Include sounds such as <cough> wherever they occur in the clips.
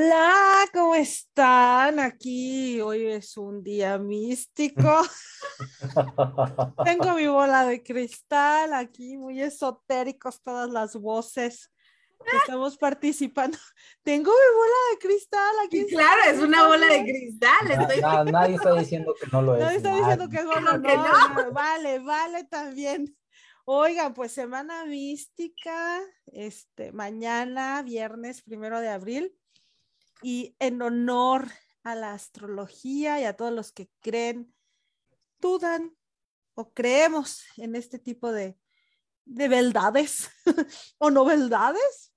Hola, ¿cómo están? Aquí hoy es un día místico. <laughs> Tengo mi bola de cristal aquí, muy esotéricos todas las voces que estamos participando. Tengo mi bola de cristal aquí. claro, es una bola de cristal. <laughs> nadie está diciendo que no lo es. Nadie está diciendo que no, no. Vale, vale también. Oigan, pues semana mística, este, mañana, viernes primero de abril, y en honor a la astrología y a todos los que creen, dudan o creemos en este tipo de, de verdades <laughs> o novedades,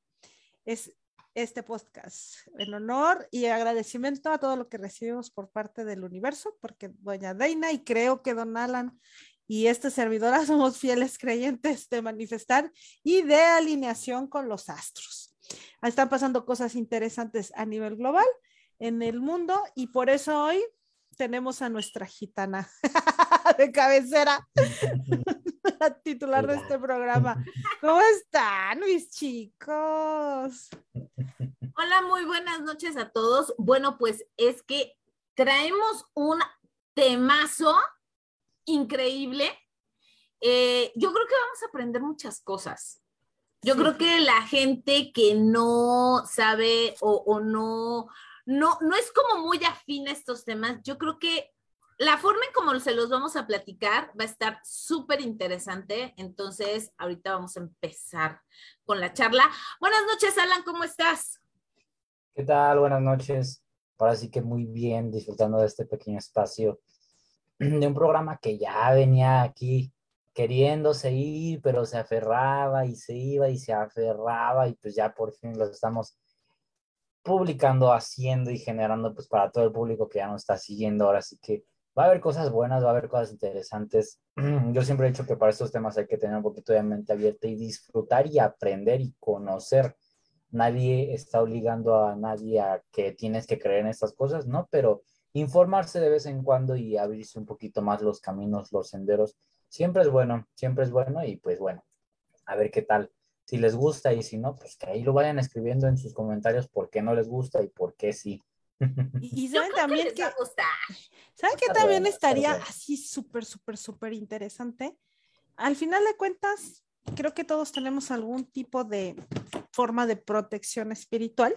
es este podcast en honor y agradecimiento a todo lo que recibimos por parte del universo, porque doña Deina y creo que don Alan y esta servidora <laughs> somos fieles creyentes de manifestar y de alineación con los astros. Están pasando cosas interesantes a nivel global en el mundo y por eso hoy tenemos a nuestra gitana <laughs> de cabecera, la <laughs> titular de este programa. ¿Cómo están mis chicos? Hola, muy buenas noches a todos. Bueno, pues es que traemos un temazo increíble. Eh, yo creo que vamos a aprender muchas cosas. Yo creo que la gente que no sabe o, no, no, no es como muy afín a estos temas, yo creo que la forma en cómo se los vamos a platicar va a estar súper interesante. Entonces, ahorita vamos a empezar con la charla. Buenas noches, Alan, ¿cómo estás? ¿Qué tal? Buenas noches. Ahora sí que muy bien, disfrutando de este pequeño espacio de un programa que ya venía aquí queriéndose ir, pero se aferraba y se iba y se aferraba y pues ya por fin lo estamos publicando, haciendo y generando pues para todo el público que ya nos está siguiendo. Ahora sí que va a haber cosas buenas, va a haber cosas interesantes. <clears throat> Yo siempre he dicho que para estos temas hay que tener un poquito de mente abierta y disfrutar y aprender y conocer. Nadie está obligando a nadie a que tienes que creer en estas cosas, ¿no? Pero informarse de vez en cuando y abrirse un poquito más los caminos, los senderos, siempre es bueno, siempre es bueno y pues bueno, a ver qué tal. Si les gusta y si no, pues que ahí lo vayan escribiendo en sus comentarios por qué no les gusta y por qué sí. Y, <laughs> saben también que, ¿saben que también estaría así súper, súper, súper interesante? Al final de cuentas, creo que todos tenemos algún tipo de forma de protección espiritual,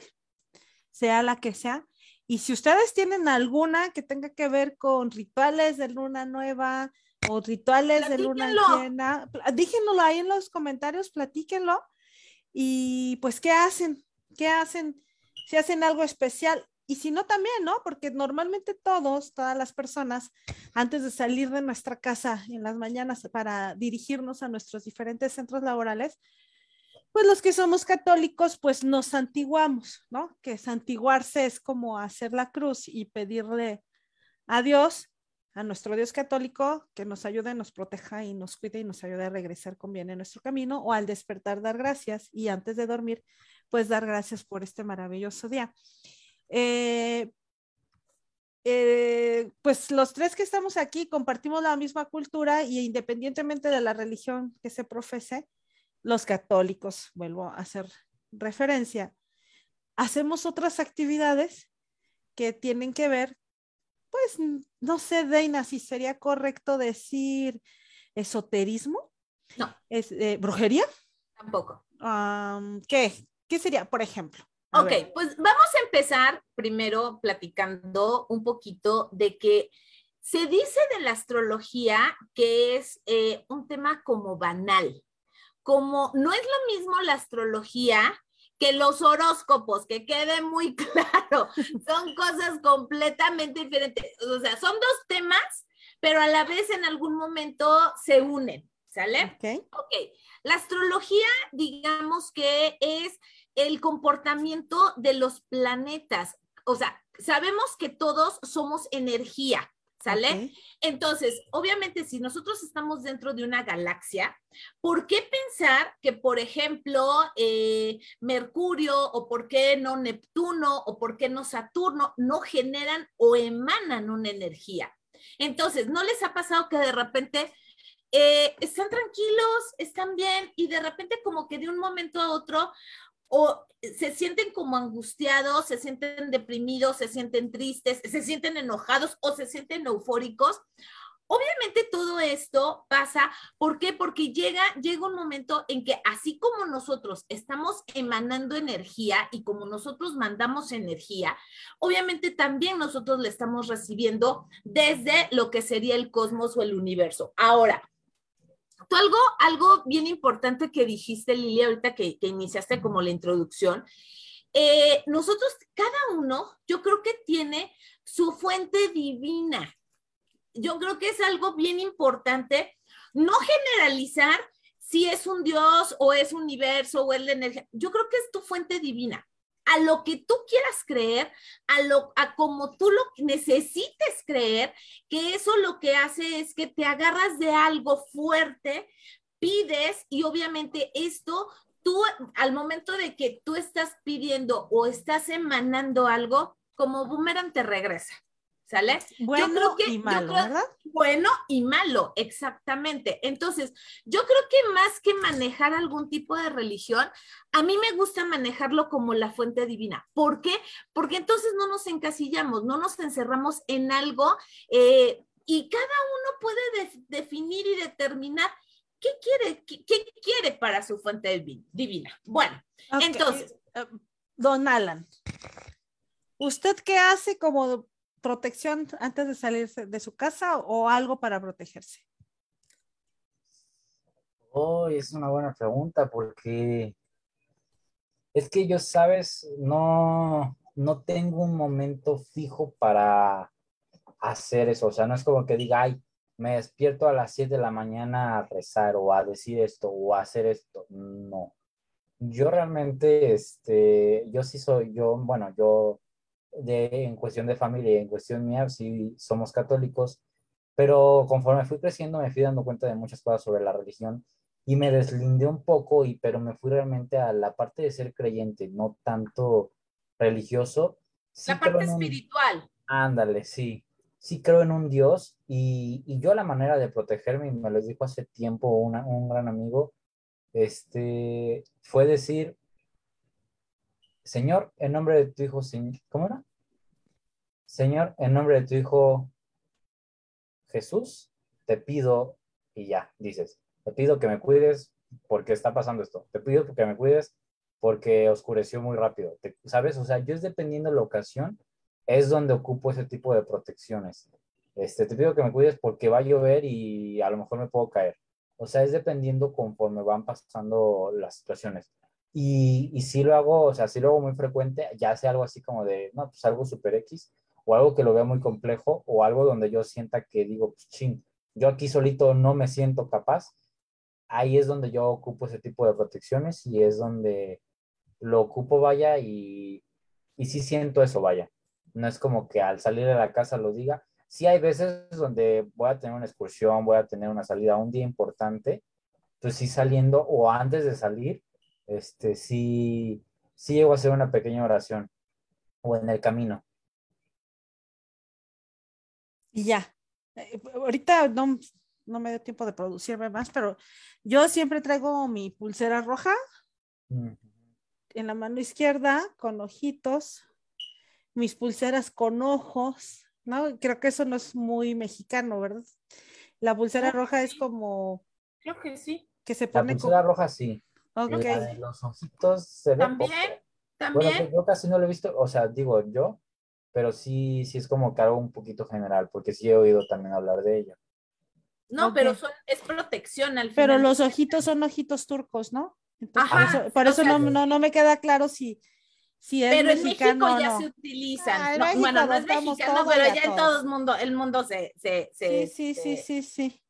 sea la que sea, y si ustedes tienen alguna que tenga que ver con rituales de luna nueva o rituales de luna llena, díganlo ahí en los comentarios, platíquenlo. Y pues, ¿qué hacen? ¿Qué hacen? Si hacen algo especial. Y si no, también, ¿no? Porque normalmente todos, todas las personas, antes de salir de nuestra casa en las mañanas para dirigirnos a nuestros diferentes centros laborales, pues los que somos católicos, pues nos santiguamos, ¿no? Que santiguarse es como hacer la cruz y pedirle a Dios, a nuestro Dios católico, que nos ayude, nos proteja y nos cuide y nos ayude a regresar con bien en nuestro camino, o al despertar dar gracias y antes de dormir, pues dar gracias por este maravilloso día. Eh, eh, pues los tres que estamos aquí compartimos la misma cultura y independientemente de la religión que se profese, los católicos, vuelvo a hacer referencia, hacemos otras actividades que tienen que ver, pues, no sé, Deina, si sería correcto decir esoterismo. No. ¿Es, eh, ¿Brujería? Tampoco. ¿Qué? ¿Qué sería, por ejemplo? ok, pues vamos a empezar primero platicando un poquito de que se dice de la astrología que es eh, un tema como banal, como no es lo mismo la astrología que los horóscopos, que quede muy <laughs> claro, son cosas completamente diferentes. O sea, son dos temas, pero a la vez en algún momento se unen, ¿sale? Ok. Ok. La astrología, digamos que es el comportamiento de los planetas. O sea, sabemos que todos somos energía, ¿Sale? Entonces, obviamente, si nosotros estamos dentro de una galaxia, ¿por qué pensar que, por ejemplo, eh, Mercurio o por qué no Neptuno o por qué no Saturno no generan o emanan una energía? Entonces, ¿no les ha pasado que de repente eh, están tranquilos, están bien y de repente como que de un momento a otro o se sienten como angustiados, se sienten deprimidos, se sienten tristes, se sienten enojados o se sienten eufóricos. Obviamente todo esto pasa, ¿por qué? Porque llega, llega un momento en que así como nosotros estamos emanando energía y como nosotros mandamos energía, obviamente también nosotros le estamos recibiendo desde lo que sería el cosmos o el universo. Ahora, tú algo, algo bien importante que dijiste, Lilia, ahorita que, iniciaste como la introducción, eh, nosotros, cada uno, yo creo que tiene su fuente divina. Yo creo que es algo bien importante, no generalizar si es un Dios o es universo o es la energía. Yo creo que es tu fuente divina a lo que tú quieras creer, a lo a como tú lo necesites creer, que eso lo que hace es que te agarras de algo fuerte, pides y obviamente esto tú al momento de que tú estás pidiendo o estás emanando algo, como boomerang te regresa. ¿Sale? Bueno y malo, ¿verdad? Bueno y malo, exactamente. Entonces, yo creo que más que manejar algún tipo de religión, a mí me gusta manejarlo como la fuente divina. ¿Por qué? Porque entonces no nos encasillamos, no nos encerramos en algo eh, y cada uno puede definir y determinar qué quiere, qué, quiere para su fuente divina. Bueno, entonces. Eh, don Alan, ¿usted qué hace como protección antes de salir de su casa o algo para protegerse? Oh, es una buena pregunta porque es que yo, sabes, no, no tengo un momento fijo para hacer eso. O sea, no es como que diga, ay, me despierto a las 7 de la mañana a rezar o a decir esto o a hacer esto. No. Yo realmente, este, yo sí soy, yo, bueno, yo de, en cuestión de familia y en cuestión mía, sí somos católicos, pero conforme fui creciendo me fui dando cuenta de muchas cosas sobre la religión y me deslindé un poco, y, pero me fui realmente a la parte de ser creyente, no tanto religioso. la parte espiritual. Ándale, sí. Sí creo en un Dios y, y, yo la manera de protegerme, y me lo dijo hace tiempo una, un gran amigo, este, fue decir, Señor, en nombre de tu Hijo, ¿cómo era? Señor, en nombre de tu Hijo Jesús, te pido, y ya, dices, te pido que me cuides porque está pasando esto, te pido que me cuides porque oscureció muy rápido, ¿sabes? O sea, yo es dependiendo de la ocasión, es donde ocupo ese tipo de protecciones. Este, te pido que me cuides porque va a llover y a lo mejor me puedo caer. O sea, es dependiendo conforme van pasando las situaciones. Y, y sí lo hago, o sea, sí lo hago muy frecuente, ya sea algo así como de, no, pues algo super X, o algo que lo vea muy complejo, o algo donde yo sienta que digo, pues ching, yo aquí solito no me siento capaz, ahí es donde yo ocupo ese tipo de protecciones y es donde lo ocupo, vaya, y, y sí siento eso, vaya. No es como que al salir de la casa lo diga. Sí hay veces donde voy a tener una excursión, voy a tener una salida un día importante, pues sí saliendo o antes de salir, este, sí, sí llego a hacer una pequeña oración o en el camino. Y ya. Eh, ahorita no, no me dio tiempo de producirme más, pero yo siempre traigo mi pulsera roja en la mano izquierda con ojitos, mis pulseras con ojos, ¿no? Creo que eso no es muy mexicano, ¿verdad? La pulsera roja es como... Creo que sí. Que se pone... La pulsera roja sí. Ok. los ojitos se ve También, también. yo casi no lo he visto, o sea, digo yo, pero sí, sí es como que algo un poquito general, porque sí he oído también hablar de ello. No, pero son, es protección al final. Pero los ojitos son ojitos turcos, ¿no? Ajá, por eso, no, no, me queda claro si, si es pero mexicano en México ya se utilizan. Ah, bueno, no es mexicano, pero ya en todo el mundo, el mundo se, se, se sí, sí, sí, sí, sí.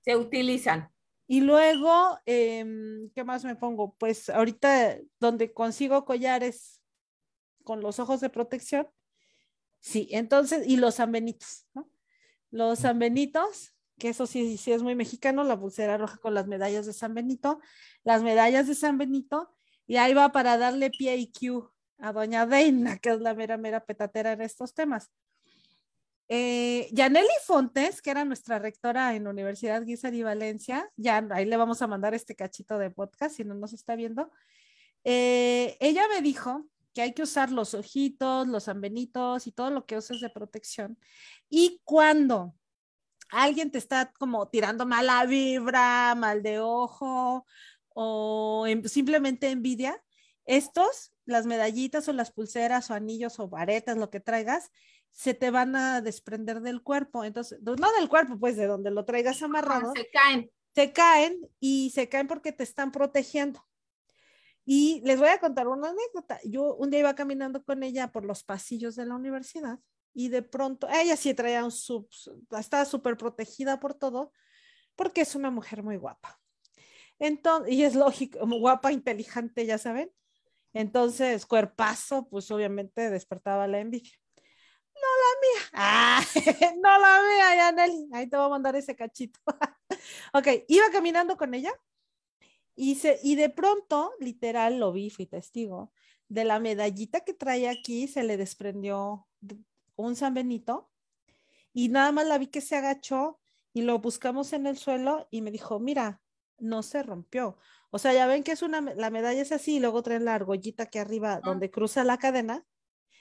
Se utilizan. Y luego, em, ¿qué más me pongo? Pues ahorita donde consigo collares con los ojos de protección. Sí, entonces, y los sanbenitos, ¿no? Los sanbenitos, que eso sí, sí es muy mexicano, la pulsera roja con las medallas de San Benito, las medallas de San Benito, y ahí va para darle pie y cue a doña Deina, que es la mera, mera petatera en estos temas. Eh, Yaneli Fontes, que era nuestra rectora en Universidad Guizar y Valencia, ya ahí le vamos a mandar este cachito de podcast si no nos está viendo. eh, ella me dijo que hay que usar los ojitos, los sanbenitos y todo lo que uses de protección. Y cuando alguien te está como tirando mala vibra, mal de ojo o simplemente envidia, estos, las medallitas o las pulseras o anillos o varetas, lo que traigas, se te van a desprender del cuerpo. Entonces, no del cuerpo, pues de donde lo traigas amarrado. se caen. Se caen y se caen porque te están protegiendo. Y les voy a contar una anécdota. Yo un día iba caminando con ella por los pasillos de la universidad y de pronto, ella sí traía un sub, estaba súper protegida por todo, porque es una mujer muy guapa. Entonces, y es lógico, guapa, inteligente, ya saben. Entonces, cuerpazo, pues obviamente despertaba la envidia. No la mía. Ah, <laughs> no la mía, Yaneli. Ahí te voy a mandar ese cachito. <laughs> ok, iba caminando con ella y, se, y de pronto, literal, lo vi, fui testigo, de la medallita que trae aquí se le desprendió un San Benito y nada más la vi que se agachó y lo buscamos en el suelo y me dijo, mira, no se rompió. O sea, ya ven que es una, la medalla es así y luego traen la argollita que arriba donde cruza la cadena.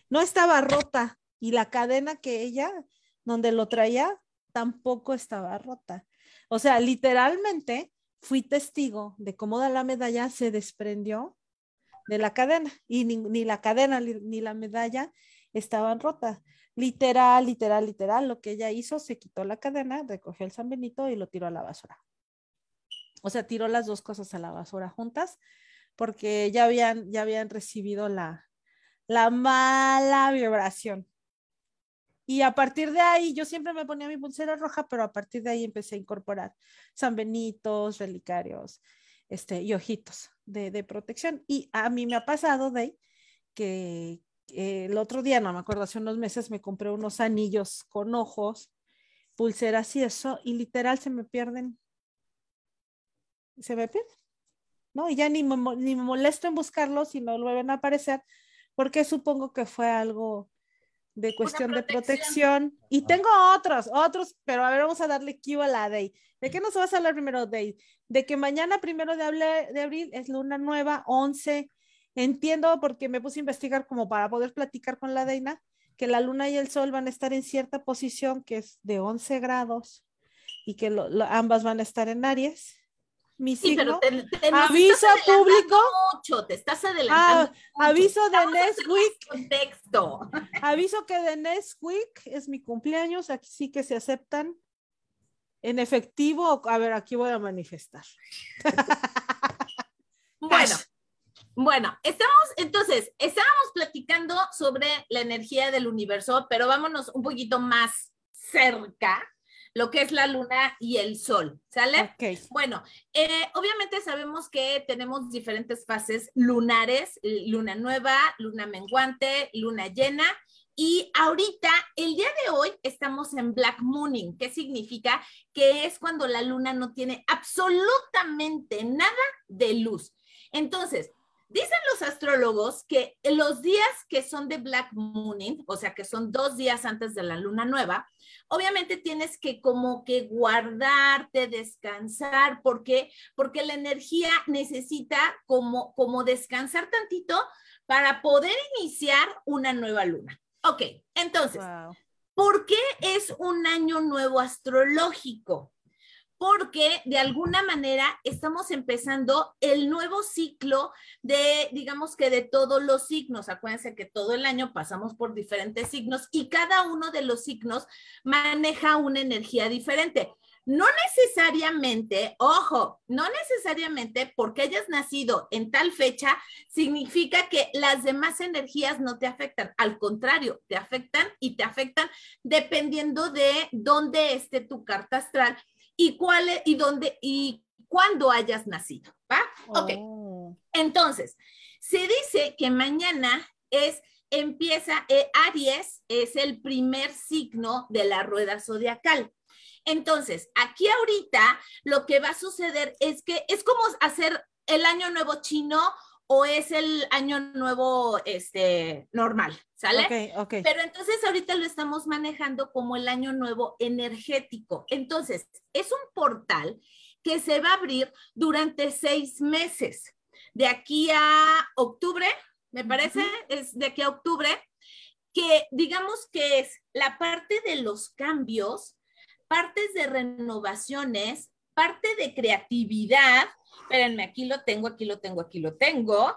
No estaba rota y la cadena que ella, donde lo traía, tampoco estaba rota. O sea, literalmente fui testigo de cómo la medalla se desprendió de la cadena y ni, ni la cadena ni la medalla estaban rotas. Literal, literal, literal, lo que ella hizo, se quitó la cadena, recogió el San Benito y lo tiró a la basura. O sea, tiró las dos cosas a la basura juntas porque ya habían, ya habían recibido la, la mala vibración. Y a partir de ahí, yo siempre me ponía mi pulsera roja, pero a partir de ahí empecé a incorporar San Benitos, relicarios, este, y ojitos de, de protección. Y a mí me ha pasado de que, el otro día, no me acuerdo, hace unos meses me compré unos anillos con ojos, pulseras y eso, y literal se me pierden se me pierde, ¿no? Y ya ni me, ni me molesto en buscarlos y no vuelven a aparecer, porque supongo que fue algo de cuestión de protección. Y tengo otros, otros, pero a ver, vamos a darle kibo a la Day. ¿De qué nos vas a hablar primero, Day? De que mañana, primero de, de abril, es luna nueva, 11. Entiendo porque me puse a investigar como para poder platicar con la Deina, que la luna y el sol van a estar en cierta posición que es de 11 grados y que ambas van a estar en Aries mi signo. aviso público. Mucho, te estás adelantando. Ah, aviso de next week. Contexto. Aviso que de next week es mi cumpleaños, aquí sí que se aceptan en efectivo. A ver, aquí voy a manifestar. <laughs> bueno. Bueno, estamos, entonces, estábamos platicando sobre la energía del universo, pero vámonos un poquito más cerca lo que es la luna y el sol, ¿sale? Bueno, eh, obviamente sabemos que tenemos diferentes fases lunares, luna nueva, luna menguante, luna llena. Y ahorita, el día de hoy, estamos en Black Mooning, que significa que es cuando la luna no tiene absolutamente nada de luz. Entonces, Dicen los astrólogos que los días que son de Black Mooning, o sea, que son dos días antes de la luna nueva, obviamente tienes que como que guardarte, descansar, ¿por qué? Porque la energía necesita como, como descansar tantito para poder iniciar una nueva luna. Ok, entonces, ¿por qué es un año nuevo astrológico? Porque de alguna manera estamos empezando el nuevo ciclo de, digamos que de todos los signos. Acuérdense que todo el año pasamos por diferentes signos y cada uno de los signos maneja una energía diferente. No necesariamente, ojo, no necesariamente porque hayas nacido en tal fecha significa que las demás energías no te afectan. Al contrario, te afectan y te afectan dependiendo de dónde esté tu carta astral y cuál y dónde y cuándo hayas nacido, ¿va? Ok. Oh. Entonces, se dice que mañana es empieza eh, Aries es el primer signo de la rueda zodiacal. Entonces, aquí ahorita lo que va a suceder es que es como hacer el año nuevo chino o es el año nuevo este, normal, ¿sale? Ok, ok. Pero entonces ahorita lo estamos manejando como el año nuevo energético. Entonces, es un portal que se va a abrir durante seis meses. de aquí a octubre, me parece, es de aquí a octubre, que digamos que es la parte de los cambios, partes de renovaciones, parte de creatividad. Espérenme, aquí lo tengo, aquí lo tengo, aquí lo tengo.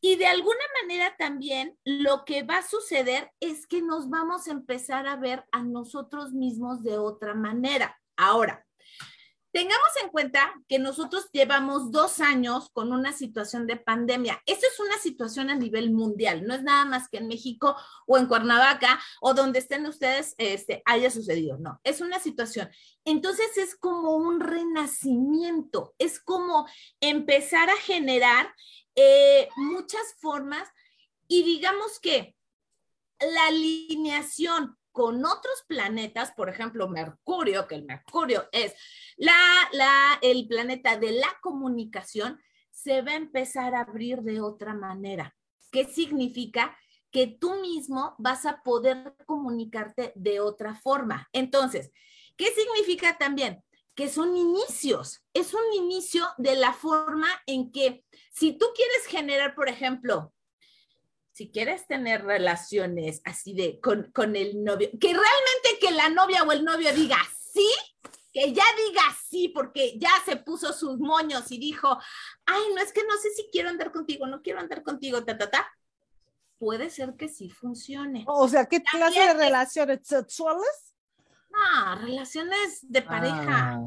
Y de alguna manera también lo que va a suceder es que nos vamos a empezar a ver a nosotros mismos de otra manera. Ahora, Tengamos en cuenta que nosotros llevamos dos años con una situación de pandemia. Esto es una situación a nivel mundial, no es nada más que en México o en Cuernavaca o donde estén ustedes este, haya sucedido, no, es una situación. Entonces es como un renacimiento, es como empezar a generar eh, muchas formas y digamos que la alineación con otros planetas, por ejemplo, Mercurio, que el Mercurio es la, el planeta de la comunicación, se va a empezar a abrir de otra manera. ¿Qué significa? Que tú mismo vas a poder comunicarte de otra forma. Entonces, ¿qué significa también? Que son inicios, es un inicio de la forma en que si tú quieres generar, por ejemplo, si quieres tener relaciones así de con, con, el novio, que realmente que la novia o el novio diga sí, que ya diga sí, porque ya se puso sus moños y dijo, ay, no es que no sé si quiero andar contigo, no quiero andar contigo, ta, ta, ta. Puede ser que sí funcione. O sea, ¿qué clase de relaciones sexuales? Ah, relaciones de pareja.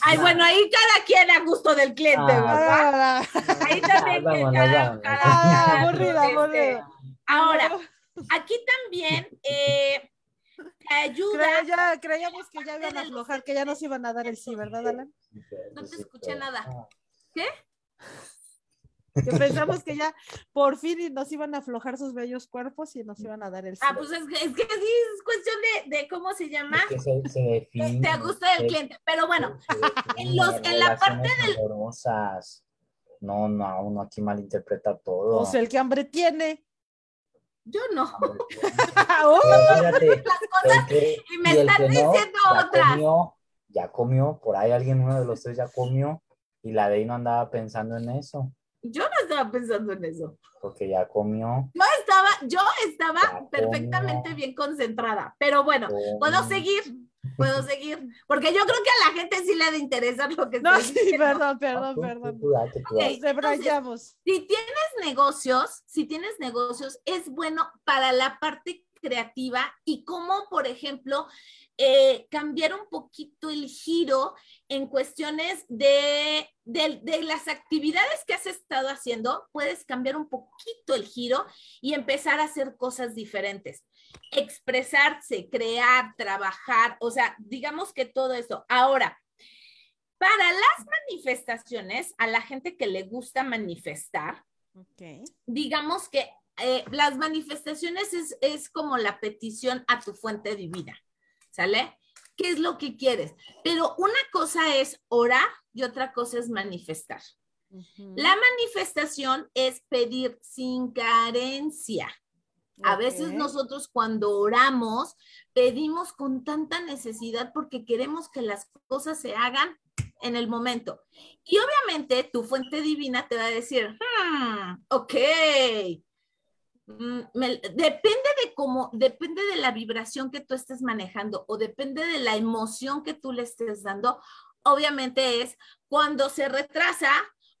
Ay, bueno, ahí cada quien a gusto del cliente, ¿verdad? Ahí <laughs> también aburrida, Ahora, aquí también eh, te ayuda. creíamos que ya iban a aflojar, que ya nos iban a dar el sí, ¿verdad, Alan? No te escuché nada. ¿Qué? que pensamos que ya por fin nos iban a aflojar sus bellos cuerpos y nos iban a dar el Ah, pues es que, es, que es cuestión de, de, cómo se llama. que se, se define, te gusta el cliente. Pero bueno, en, los, en la parte del. No, no, uno aquí malinterpreta todo. O sea, el que hambre tiene. Yo no. <laughs> oh, las cosas y me están diciendo otras. ya comió, por ahí alguien, uno de los tres ya comió y la de ahí no andaba pensando en eso. Yo no estaba pensando en eso. Porque ya comió. Yo estaba, yo estaba perfectamente bien concentrada. Pero bueno, puedo seguir, puedo seguir. Porque yo creo que a la gente sí le ha de interesar lo que No, sí, perdón, perdón, perdón. si tienes negocios, si tienes negocios, es bueno para la parte creativa y como, por ejemplo, eh, cambiar un poquito el giro en cuestiones de, de, las actividades que has estado haciendo, puedes cambiar un poquito el giro y empezar a hacer cosas diferentes. Expresarse, crear, trabajar, o sea, digamos que todo eso. Ahora, para las manifestaciones, a la gente que le gusta manifestar, digamos que eh, las manifestaciones es, es como la petición a tu fuente divina. ¿sale? ¿Qué es lo que quieres? Pero una cosa es orar y otra cosa es manifestar. La manifestación es pedir sin carencia. A veces nosotros cuando oramos pedimos con tanta necesidad porque queremos que las cosas se hagan en el momento. Y obviamente tu fuente divina te va a decir, hmm, ok, Mm, depende de cómo, depende de la vibración que tú estés manejando o depende de la emoción que tú le estés dando. Obviamente es cuando se retrasa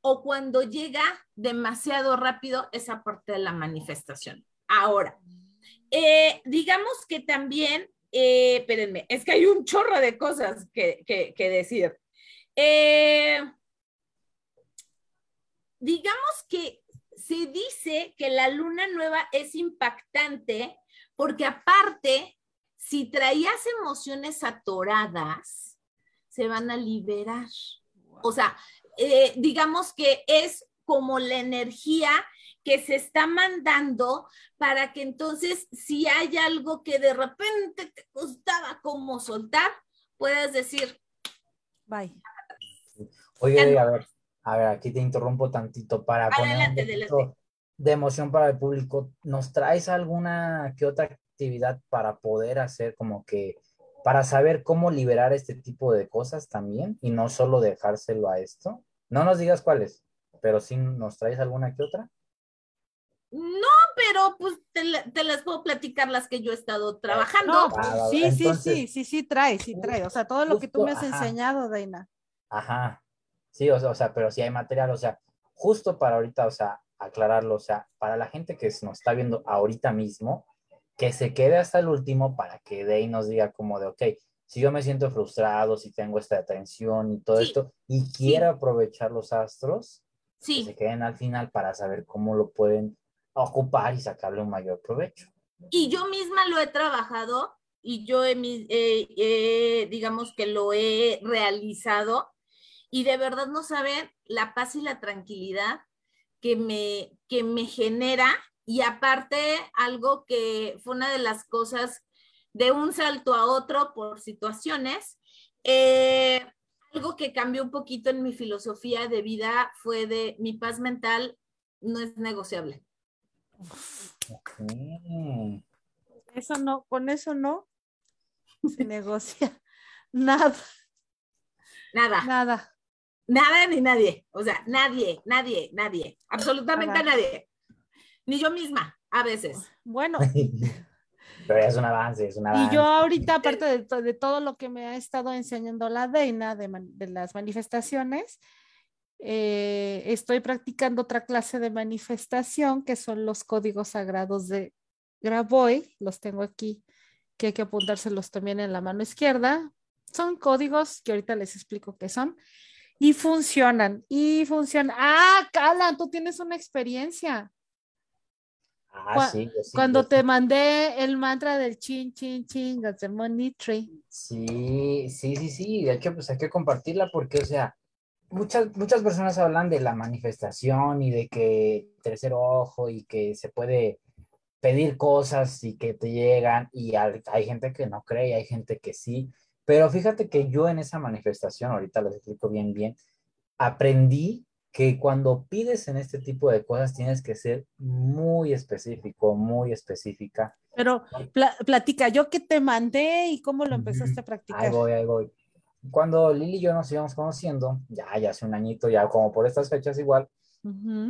o cuando llega demasiado rápido esa parte de la manifestación. Ahora, eh, digamos que también, eh, espérenme, es que hay un chorro de cosas que, decir. Eh, digamos que se dice que la luna nueva es impactante porque aparte, si traías emociones atoradas, se van a liberar. O sea, eh, digamos que es como la energía que se está mandando para que entonces si hay algo que de repente te costaba como soltar, puedas decir, bye. Oye, a ver, a ver, aquí te interrumpo tantito para poner un de emoción para el público. ¿Nos traes alguna que otra actividad para poder hacer como que, para saber cómo liberar este tipo de cosas también y no solo dejárselo a esto? No nos digas cuáles. pero sí nos traes alguna que otra. No, pero pues te, las puedo platicar las que yo he estado trabajando. sí, sí, sí, sí, sí, trae, sí trae. O sea, todo lo que tú me has enseñado, Daina. Ajá. Sí, o sea, pero sí hay material, o sea, justo para ahorita, o sea, aclararlo, o sea, para la gente que nos está viendo ahorita mismo, que se quede hasta el último para que Day nos diga como de, ok, si yo me siento frustrado, si tengo esta tensión y todo esto, y quiero aprovechar los astros, sí. que se queden al final para saber cómo lo pueden ocupar y sacarle un mayor provecho. Y yo misma lo he trabajado y yo, digamos que lo he realizado y de verdad no saben la paz y la tranquilidad que me, que me genera y aparte algo que fue una de las cosas de un salto a otro por situaciones, eh, algo que cambió un poquito en mi filosofía de vida fue de mi paz mental no es negociable. Eso no, con eso no se <laughs> negocia nada. Nada. Nada. Nada ni nadie. O sea, nadie, nadie, nadie. Absolutamente nadie. Ni yo misma, a veces. Bueno. <laughs> Pero es un avance, es un avance. Y yo ahorita, aparte de, de todo lo que me ha estado enseñando la Deina de, de las manifestaciones, eh, estoy practicando otra clase de manifestación que son los códigos sagrados de Graboy. Los tengo aquí, que hay que apuntárselos también en la mano izquierda. Son códigos que ahorita les explico qué son. Y funcionan, y funcionan. Ah, Cala, tú tienes una experiencia. Ah, sí, cuando te mandé el mantra del chin, chin, chin, the money tree. Sí, sí, sí, sí. De hecho, pues hay que compartirla porque, o sea, muchas, muchas personas hablan de la manifestación y de que tercer ojo y que se puede pedir cosas y que te llegan y hay, gente que no cree y hay gente que sí. Pero fíjate que yo en esa manifestación, ahorita les explico bien, bien, aprendí que cuando pides en este tipo de cosas tienes que ser muy específico, muy específica. Pero platica, yo que te mandé y cómo lo empezaste a practicar. Ahí voy, ahí voy cuando Lili y yo nos íbamos conociendo, ya, ya hace un añito, ya como por estas fechas igual,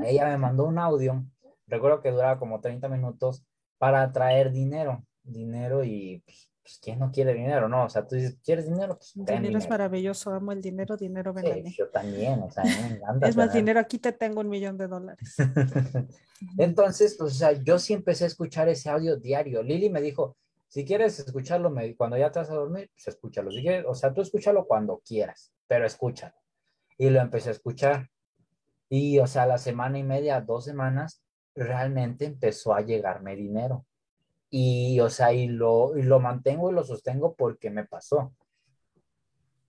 ella me mandó un audio, recuerdo que duraba como 30 minutos, para traer dinero, dinero y pues, pues, ¿quién no quiere dinero? No, o sea, tú dices, ¿quieres dinero? Pues dinero, es maravilloso, amo el dinero, dinero ven Yo también, o sea, me encanta. es más dinero, aquí te tengo un millón de dólares. <laughs> Entonces, pues, o sea, yo sí empecé a escuchar ese audio diario. Lili me dijo, si quieres escucharlo cuando ya te vas a dormir, pues escúchalo. Si quieres, o sea, tú escúchalo cuando quieras, pero escúchalo. Y lo empecé a escuchar. Y, o sea, la semana y media, dos semanas, realmente empezó a llegarme dinero. Y, o sea, y lo, y lo mantengo y lo sostengo porque me pasó.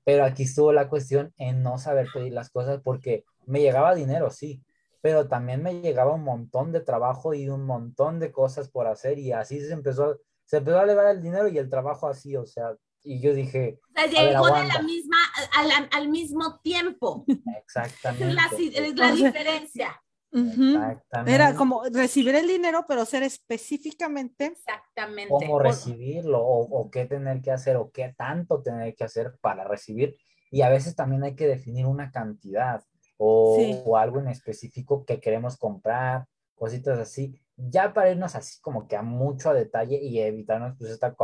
Pero aquí estuvo la cuestión en no saber pedir las cosas porque me llegaba dinero, sí, pero también me llegaba un montón de trabajo y un montón de cosas por hacer y así se empezó, se empezó a elevar el dinero y el trabajo así, o sea, y yo dije... O sea, llegó de la misma, al, al, mismo tiempo. Exactamente. <laughs> Es la, diferencia. Exactamente. Era como recibir el dinero, pero ser específicamente. Exactamente. Cómo recibirlo, o, o, qué tener que hacer, o qué tanto tener que hacer para recibir. Y a veces también hay que definir una cantidad, o, o algo en específico que queremos comprar, cositas así ya para irnos así como que a mucho a detalle y evitarnos pues esta,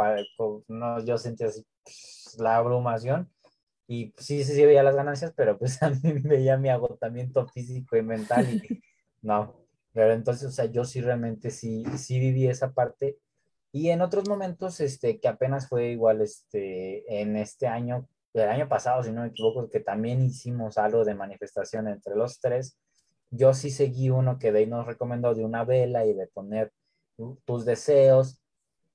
no, yo sentí así pues, la abrumación y pues, sí, sí, sí veía las ganancias, pero pues <laughs> a mí veía mi agotamiento físico y mental y <laughs> no, pero entonces, o sea, yo sí realmente sí, sí viví esa parte y en otros momentos, este, que apenas fue igual, este, en este año, el año pasado, si no me equivoco, que también hicimos algo de manifestación entre los tres, yo sí seguí uno que Day nos recomendó de una vela y de poner tus deseos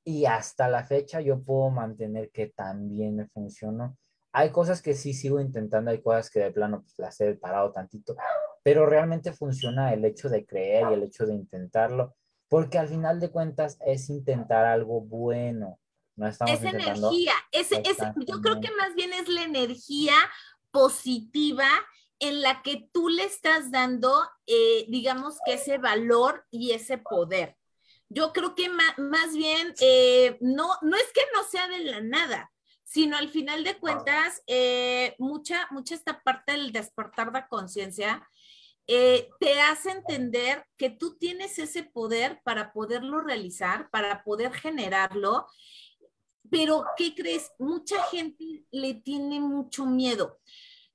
y hasta la fecha yo puedo mantener que también me funcionó. Hay cosas que sí sigo intentando, hay cosas que de plano pues, las he parado tantito, pero realmente funciona el hecho de creer y el hecho de intentarlo, porque al final de cuentas es intentar algo bueno. No estamos es energía, es, yo creo que más bien es la energía positiva en la que tú le estás dando, eh, digamos que ese valor y ese poder. Yo creo que más, bien, eh, no, no es que no sea de la nada, sino al final de cuentas, eh, mucha, mucha esta parte del despertar de conciencia eh, te hace entender que tú tienes ese poder para poderlo realizar, para poder generarlo. Pero, ¿qué crees? Mucha gente le tiene mucho miedo.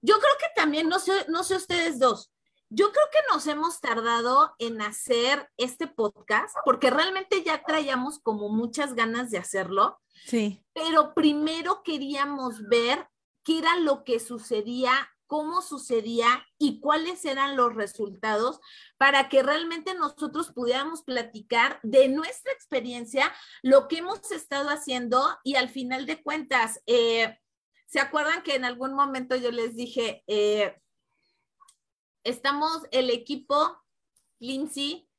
Yo creo que también, no sé, no sé ustedes dos, yo creo que nos hemos tardado en hacer este podcast porque realmente ya traíamos como muchas ganas de hacerlo. Sí. Pero primero queríamos ver qué era lo que sucedía cómo sucedía y cuáles eran los resultados para que realmente nosotros pudiéramos platicar de nuestra experiencia, lo que hemos estado haciendo y al final de cuentas, eh, ¿se acuerdan que en algún momento yo les dije, eh, estamos el equipo, Lindsay,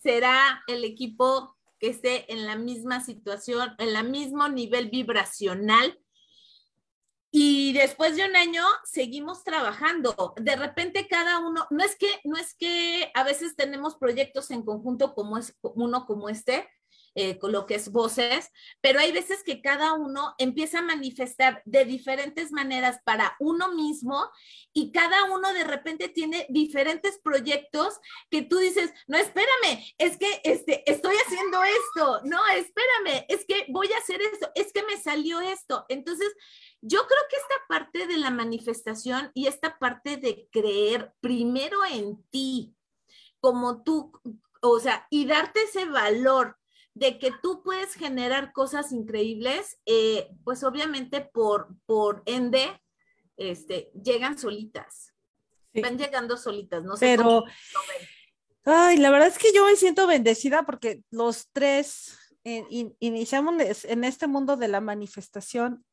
será el equipo que esté en la misma situación, en el mismo nivel vibracional y después de un año seguimos trabajando. De repente cada uno, no es que, no es que a veces tenemos proyectos en conjunto como es uno como este, eh, lo que es voces, pero hay veces que cada uno empieza a manifestar de diferentes maneras para uno mismo y cada uno de repente tiene diferentes proyectos que tú dices, no, espérame, es que este, estoy haciendo esto, no, espérame, es que voy a hacer esto, es que me salió esto. Entonces, yo creo que esta parte de la manifestación y esta parte de creer primero en ti, como tú, o sea, y darte ese valor de que tú puedes generar cosas increíbles, eh, pues obviamente por, por ende, este, llegan solitas. Van llegando solitas, no sé. Pero, ay, la verdad es que yo me siento bendecida porque los tres iniciamos en este mundo de la manifestación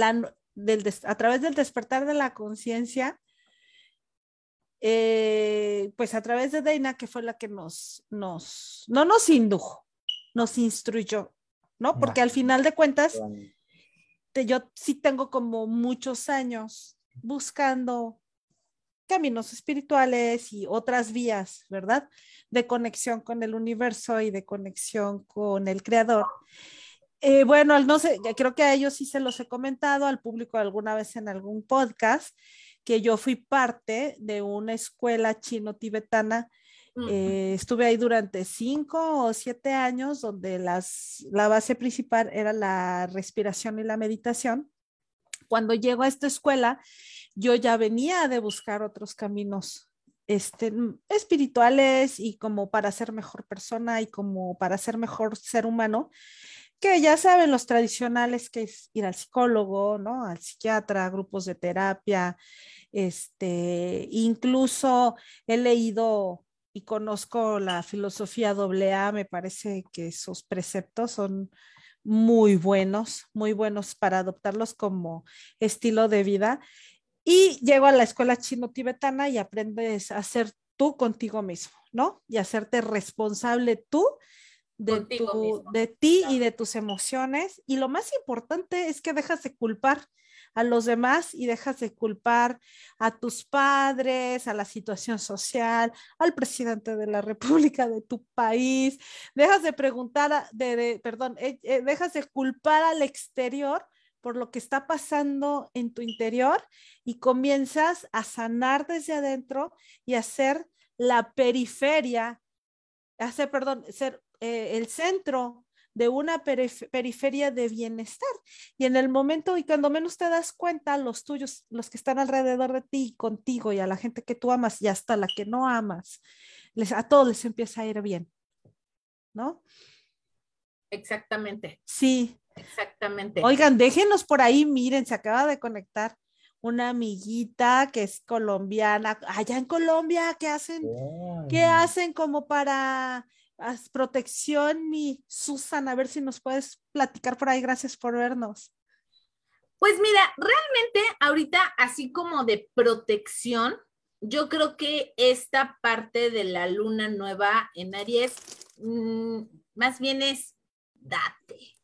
a través del despertar de la conciencia, eh, pues a través de Deina, que fue la que nos, nos, no nos indujo, nos instruyó, ¿no? Porque al final de cuentas, yo sí tengo como muchos años buscando caminos espirituales y otras vías, ¿verdad? De conexión con el universo y de conexión con el creador. Eh, bueno, no sé, creo que a ellos sí se los he comentado, al público alguna vez en algún podcast, que yo fui parte de una escuela chino-tibetana. Eh, estuve ahí durante cinco o siete años, donde las, la base principal era la respiración y la meditación. Cuando llego a esta escuela, yo ya venía de buscar otros caminos este, espirituales y como para ser mejor persona y como para ser mejor ser humano que ya saben los tradicionales que es ir al psicólogo, ¿no? Al psiquiatra, grupos de terapia, este, incluso he leído y conozco la filosofía AA, me parece que sus preceptos son muy buenos, muy buenos para adoptarlos como estilo de vida. Y llego a la escuela chino-tibetana y aprendes a ser tú contigo mismo, ¿no? Y hacerte responsable tú de, de ti y de tus emociones. Y lo más importante es que dejas de culpar a los demás y dejas de culpar a tus padres, a la situación social, al presidente de la <laughs> República de tu país, dejas de preguntar, de, perdón, eh, eh, dejas de culpar al exterior por lo que está pasando en tu interior y comienzas a sanar desde adentro y a ser la periferia, hacer, perdón, ser eh, el centro de una periferia de bienestar. Y en el momento y cuando menos te das cuenta, los tuyos, los que están alrededor de ti, contigo y a la gente que tú amas y hasta la que no amas, les, a todos les empieza a ir bien. ¿No? Exactamente. Sí. Exactamente. Oigan, déjenos por ahí, miren, se acaba de conectar una amiguita que es colombiana. Allá en Colombia, ¿qué hacen? ¿Qué hacen como para protección, mi Susan, a ver si nos puedes platicar por ahí. Gracias por vernos. Pues mira, realmente ahorita, así como de protección, yo creo que esta parte de la luna nueva en Aries, mm, más bien es date,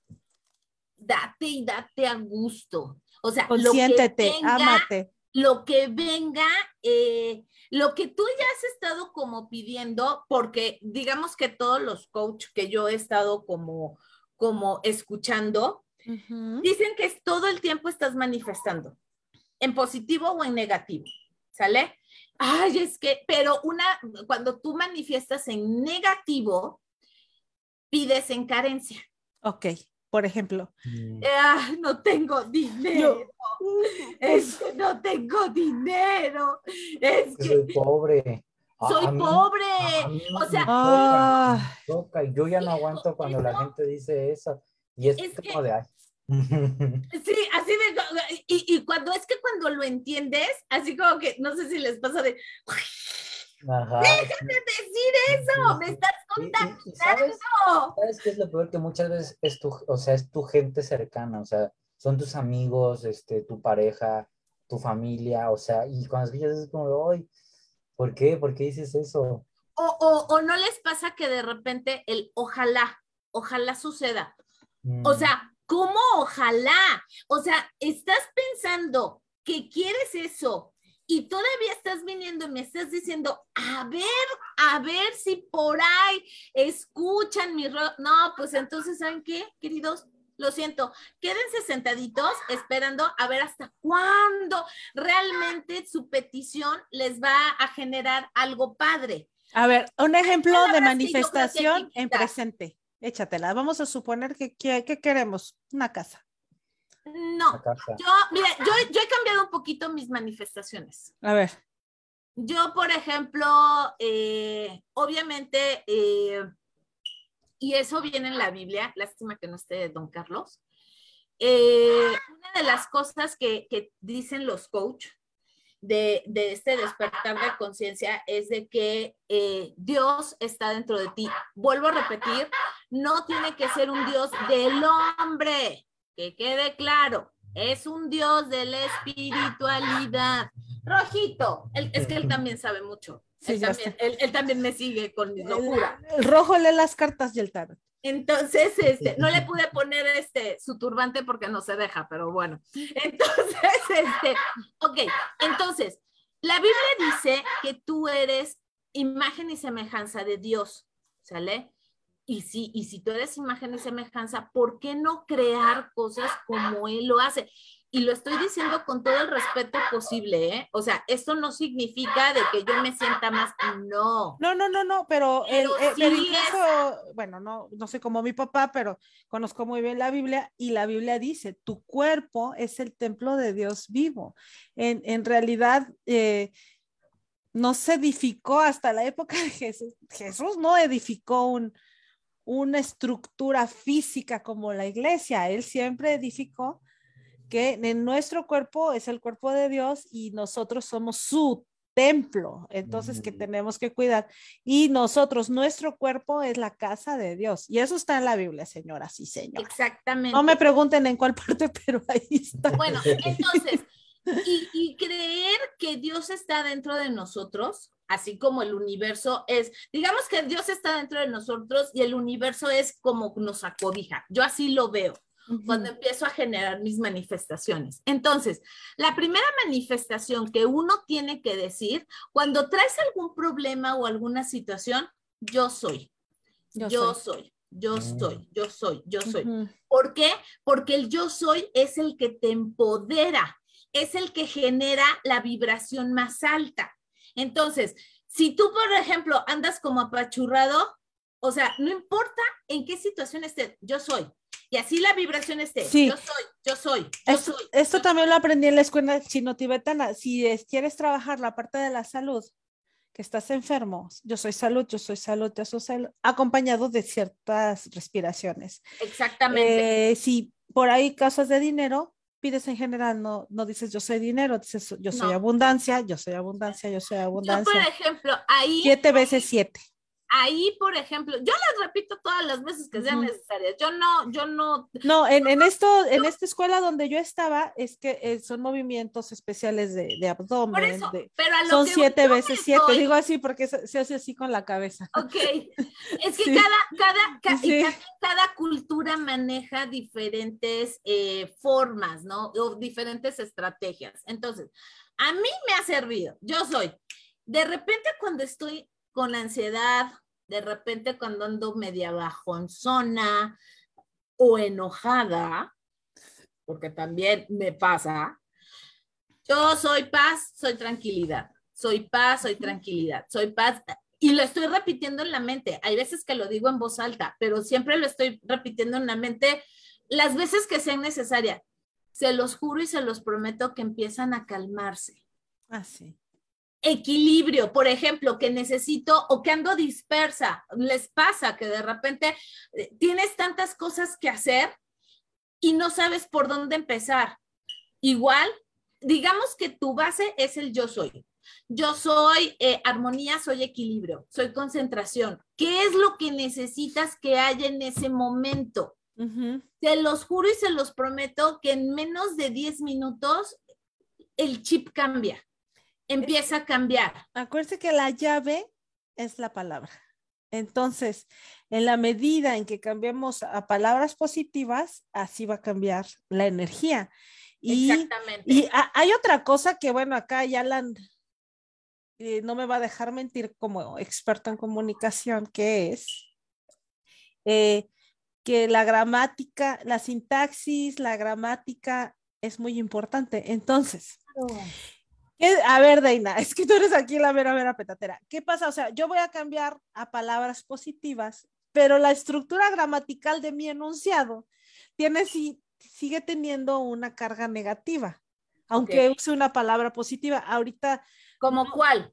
date y date a gusto. O sea, Consiéntete, ámate. Lo que venga, eh, lo que tú ya has estado como pidiendo, porque digamos que todos los coaches que yo he estado como, como escuchando, dicen que todo el tiempo estás manifestando, en positivo o en negativo, ¿sale? ay, es que, pero una, cuando tú manifiestas en negativo, pides en carencia. Ok, por ejemplo. Mm. Ah, no tengo dinero. es que no tengo dinero. Es que soy pobre. Soy pobre. o sea, ah. yo ya no aguanto cuando la gente dice eso. Y es, como de, ay, <laughs> Sí, así de, y, y, cuando es que cuando lo entiendes, así como que, no sé si les pasa de, Ajá, déjame decir eso, me estás contaminando. Sabes, sabes, qué es lo peor? Que muchas veces es tu, o sea, es tu gente cercana, o sea, son tus amigos, este, tu pareja, tu familia, o sea, y cuando escuchas es como, ay, ¿por qué? ¿Por qué dices eso? O, o, o no les pasa que de repente el ojalá, ojalá suceda. O mm. sea, ¿Cómo ojalá? O sea, estás pensando que quieres eso y todavía estás viniendo y me estás diciendo, a ver, a ver si por ahí escuchan mi... No, pues entonces, ¿saben qué, queridos? Lo siento, quédense sentaditos esperando a ver hasta cuándo realmente su petición les va a generar algo padre. A ver, un ejemplo de manifestación en presente. Échatela. Vamos a suponer que, queremos una casa. No, yo, mira, yo, he cambiado un poquito mis manifestaciones. A ver. Yo, por ejemplo, eh, obviamente, eh, y eso viene en la Biblia, lástima que no esté don Carlos. Eh, una de las cosas que, que dicen los coach de, este despertar de conciencia es de que eh, Dios está dentro de ti. Vuelvo a repetir, no tiene que ser un Dios del hombre, que quede claro, es un Dios de la espiritualidad. Rojito, es que él también sabe mucho. él, también, me sigue con mi locura. El, rojo lee las cartas y el tarot. Entonces, este, no le <laughs> pude poner este, su turbante porque no se deja, pero bueno. Entonces, <laughs> este, ok, entonces, la Biblia dice que tú eres imagen y semejanza de Dios, ¿sale? Y si, y si tú eres imagen y semejanza, ¿por qué no crear cosas como Él lo hace? y lo estoy diciendo con todo el respeto posible, ¿eh? O sea, esto no significa de que yo me sienta más, no. No, no, no, no, pero, pero, incluso, bueno, no, no sé cómo mi papá, pero conozco muy bien la Biblia y la Biblia dice, tu cuerpo es el templo de Dios vivo. En, en realidad, eh, no se edificó hasta la época de Jesús. Jesús no edificó un, una estructura física como la iglesia, él siempre edificó que en nuestro cuerpo es el cuerpo de Dios y nosotros somos su templo, entonces que tenemos que cuidar. Y nosotros, nuestro cuerpo es la casa de Dios. Y eso está en la Biblia, señora, sí, señor. Exactamente. No me pregunten en cuál parte, <laughs> pero ahí está. Bueno, entonces, y, y creer que Dios está dentro de nosotros, así como el universo es, digamos que Dios está dentro de nosotros y el universo es como nos acobija. Yo así lo veo cuando empiezo a generar mis manifestaciones. Entonces, la primera manifestación que uno tiene que decir, cuando traes algún problema o alguna situación, yo soy, yo, soy. yo mm. soy, yo soy, yo soy. ¿Por qué? Porque el yo soy es el que te empodera, es el que genera la vibración más alta. Entonces, si tú, por ejemplo, andas como apachurrado, o sea, no importa en qué situación estés, yo soy, y así la vibración esté. Sí. Yo soy, yo soy, yo esto, soy. Esto también lo aprendí en la escuela chino-tibetana. Si quieres trabajar la parte de la salud, que estás enfermo, yo soy salud, yo soy salud, yo soy salud, acompañado de ciertas respiraciones. Exactamente. Eh, si por ahí causas de dinero, pides en general, no, no dices yo soy dinero, dices yo soy abundancia, yo soy abundancia, yo soy abundancia. Yo, por ejemplo, ahí. Siete veces siete ahí, por ejemplo, yo las repito todas las veces que sean necesarias. Yo no, yo no. No, en, en esto, en esta escuela donde yo estaba, es que eh, son movimientos especiales de, de abdomen. pero a lo son siete veces siete. Digo así porque se, hace así con la cabeza. Ok. <laughs> Es que cada, cada, cada, cada, cultura maneja diferentes eh, formas, ¿no? O diferentes estrategias. Entonces, a mí me ha servido. Yo soy. De repente cuando estoy con ansiedad, de repente cuando ando media zona o enojada, porque también me pasa, yo soy paz, soy tranquilidad. soy paz, soy tranquilidad, soy paz. Y lo estoy repitiendo en la mente. Hay veces que lo digo en voz alta, pero siempre lo estoy repitiendo en la mente las veces que sean necesarias. Se los juro y se los prometo que empiezan a calmarse. Así. Ah, Equilibrio, por ejemplo, que necesito o que ando dispersa. Les pasa que de repente eh, tienes tantas cosas que hacer y no sabes por dónde empezar. Igual, digamos que tu base es el yo soy. Yo soy eh, armonía, soy equilibrio, soy concentración. ¿Qué es lo que necesitas que haya en ese momento? Se los juro y se los prometo que en menos de 10 minutos el chip cambia, empieza a cambiar. Acuérdense que la llave es la palabra. Entonces, en la medida en que cambiemos a palabras positivas, así va a cambiar la energía. Y, Exactamente. Y hay otra cosa que, bueno, acá ya la, eh, no me va a dejar mentir como experto en comunicación, que es eh, que la gramática, la sintaxis, la gramática es muy importante. Entonces, a ver, Deina, <laughs> es que tú eres aquí la mera, mera petatera. ¿Qué pasa? O sea, yo voy a cambiar a palabras positivas, pero la estructura gramatical de mi enunciado tiene, si, sigue teniendo una carga negativa, aunque use una palabra positiva. Ahorita. ¿Como cuál?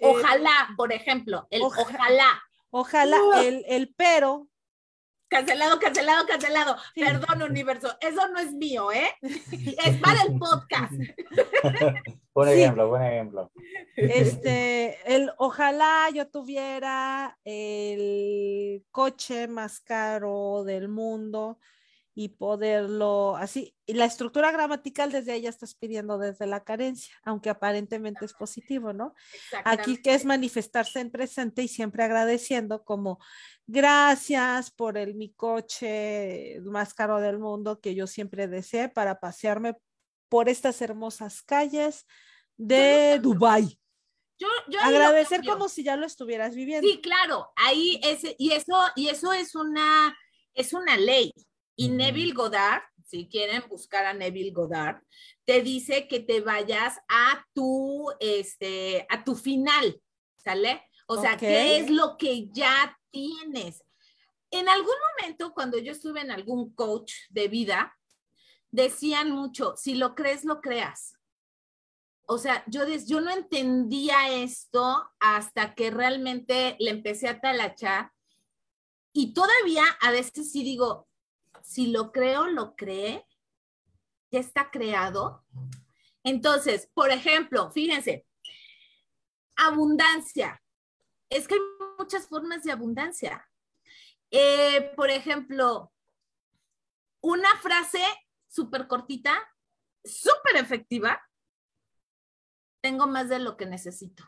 Eh, ojalá, por ejemplo, el ojalá. Ojalá, el, el pero Cancelado, cancelado, cancelado. Perdón, universo. Eso no es mío, ¿eh? <laughs> Es para el podcast. <laughs> buen ejemplo, buen ejemplo. Este, <laughs> el ojalá yo tuviera el coche más caro del mundo y poderlo así. Y la estructura gramatical desde ahí ya estás pidiendo desde la carencia, aunque aparentemente es positivo, ¿no? Aquí que es manifestarse en presente y siempre agradeciendo como gracias por el mi coche más caro del mundo que yo siempre deseé para pasearme por estas hermosas calles de Dubai. Yo, Agradecer como si ya lo estuvieras viviendo. Sí, claro, ahí es, y eso, y eso es una, es una ley. Y Neville Goddard, si quieren buscar a Neville Goddard, te dice que te vayas a tu, este, a tu final, ¿sale? O sea, ¿qué es lo que ya tienes? En algún momento, cuando yo estuve en algún coach de vida, decían mucho, si lo crees, lo creas. O sea, yo, yo no entendía esto hasta que realmente le empecé a talachar. Y todavía a veces sí digo, si lo creo, lo cree, ya está creado. Entonces, por ejemplo, fíjense, abundancia. Es que hay muchas formas de abundancia. Eh, por ejemplo, una frase súper cortita, súper efectiva. Tengo más de lo que necesito.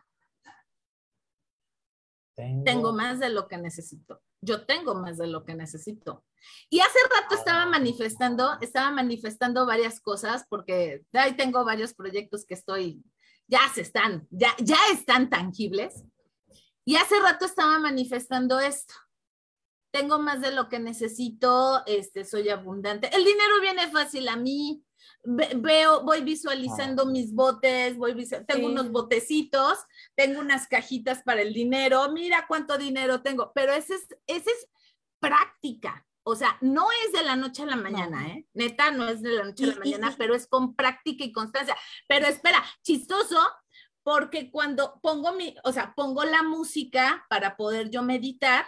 Tengo más de lo que necesito. Yo tengo más de lo que necesito. Y hace rato estaba manifestando, estaba manifestando varias cosas porque ahí tengo varios proyectos que estoy, ya se están, ya, ya están tangibles. Y hace rato estaba manifestando esto. Tengo más de lo que necesito, este, soy abundante. El dinero viene fácil a mí. Veo, voy visualizando mis botes, voy tengo unos botecitos, tengo unas cajitas para el dinero, mira cuánto dinero tengo, pero ese es, ese es práctica. O sea, no es de la noche a la mañana, ¿eh? Neta, no es de la noche a la mañana, pero es con práctica y constancia. Pero espera, chistoso, porque cuando pongo mi, o sea, pongo la música para poder yo meditar,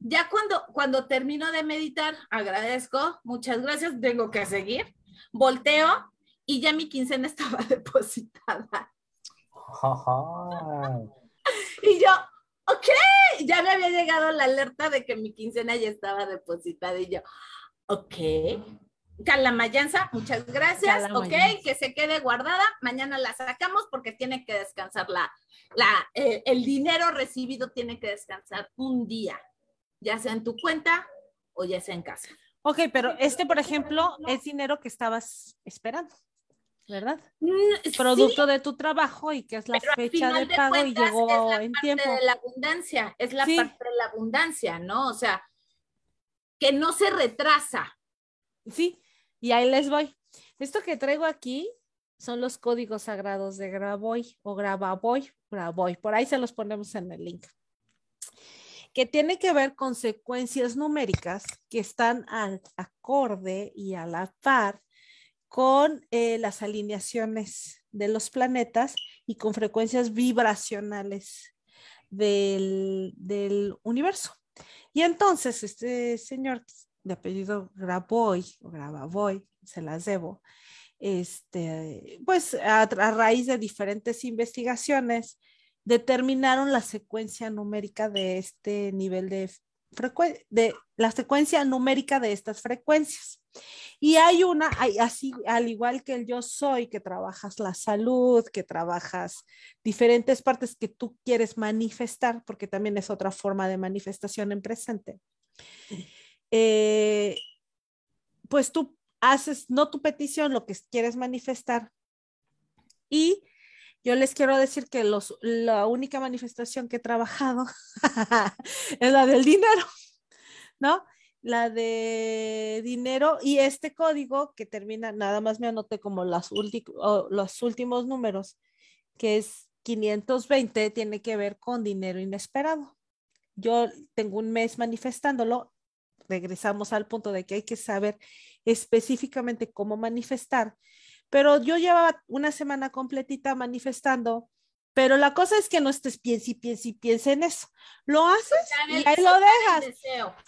ya cuando, cuando termino de meditar, agradezco, muchas gracias, tengo que seguir, volteo y ya mi quincena <laughs> estaba depositada. <laughs> y yo, ok, ya me había llegado la alerta de que mi quincena ya estaba depositada y yo, ok. Calamayanza, muchas gracias, ok, que se quede guardada, mañana la sacamos porque tiene que descansar la, la, eh, el dinero recibido tiene que descansar un día, ya sea en tu cuenta o ya sea en casa. Ok, pero este, por ejemplo, es dinero que estabas esperando. ¿verdad? Mm, Producto de tu trabajo y que es la fecha de, pago y llegó en tiempo. De la abundancia, es la parte de la abundancia, ¿no? O sea, que no se retrasa. Sí, y ahí les voy. Esto que traigo aquí son los códigos sagrados de Graboy o Grababoy, Graboy. Por ahí se los ponemos en el link. Que tiene que ver con secuencias numéricas que están al acorde y a la par con eh, las alineaciones de los planetas y con frecuencias vibracionales del, del universo. Y entonces este señor de apellido Graboy o Grababoy, se las debo, este, pues a, raíz de diferentes investigaciones, determinaron la secuencia numérica de este nivel de frecuencia, de la secuencia numérica de estas frecuencias. Y hay una, hay, así, al igual que el yo soy, que trabajas la salud, que trabajas diferentes partes que tú quieres manifestar, porque también es otra forma de manifestación en presente. Eh, pues tú haces no tu petición, lo que quieres manifestar. Y yo les quiero decir que los, la única manifestación que he trabajado <laughs> es la del dinero, ¿no? La de dinero y este código que termina, nada más me anoté como las los últimos números, que es 520, tiene que ver con dinero inesperado. Yo tengo un mes manifestándolo, regresamos al punto de que hay que saber específicamente cómo manifestar. Pero yo llevaba una semana completita manifestando, pero la cosa es que no estés piense y piense y piense en eso. Lo haces y ahí lo dejas.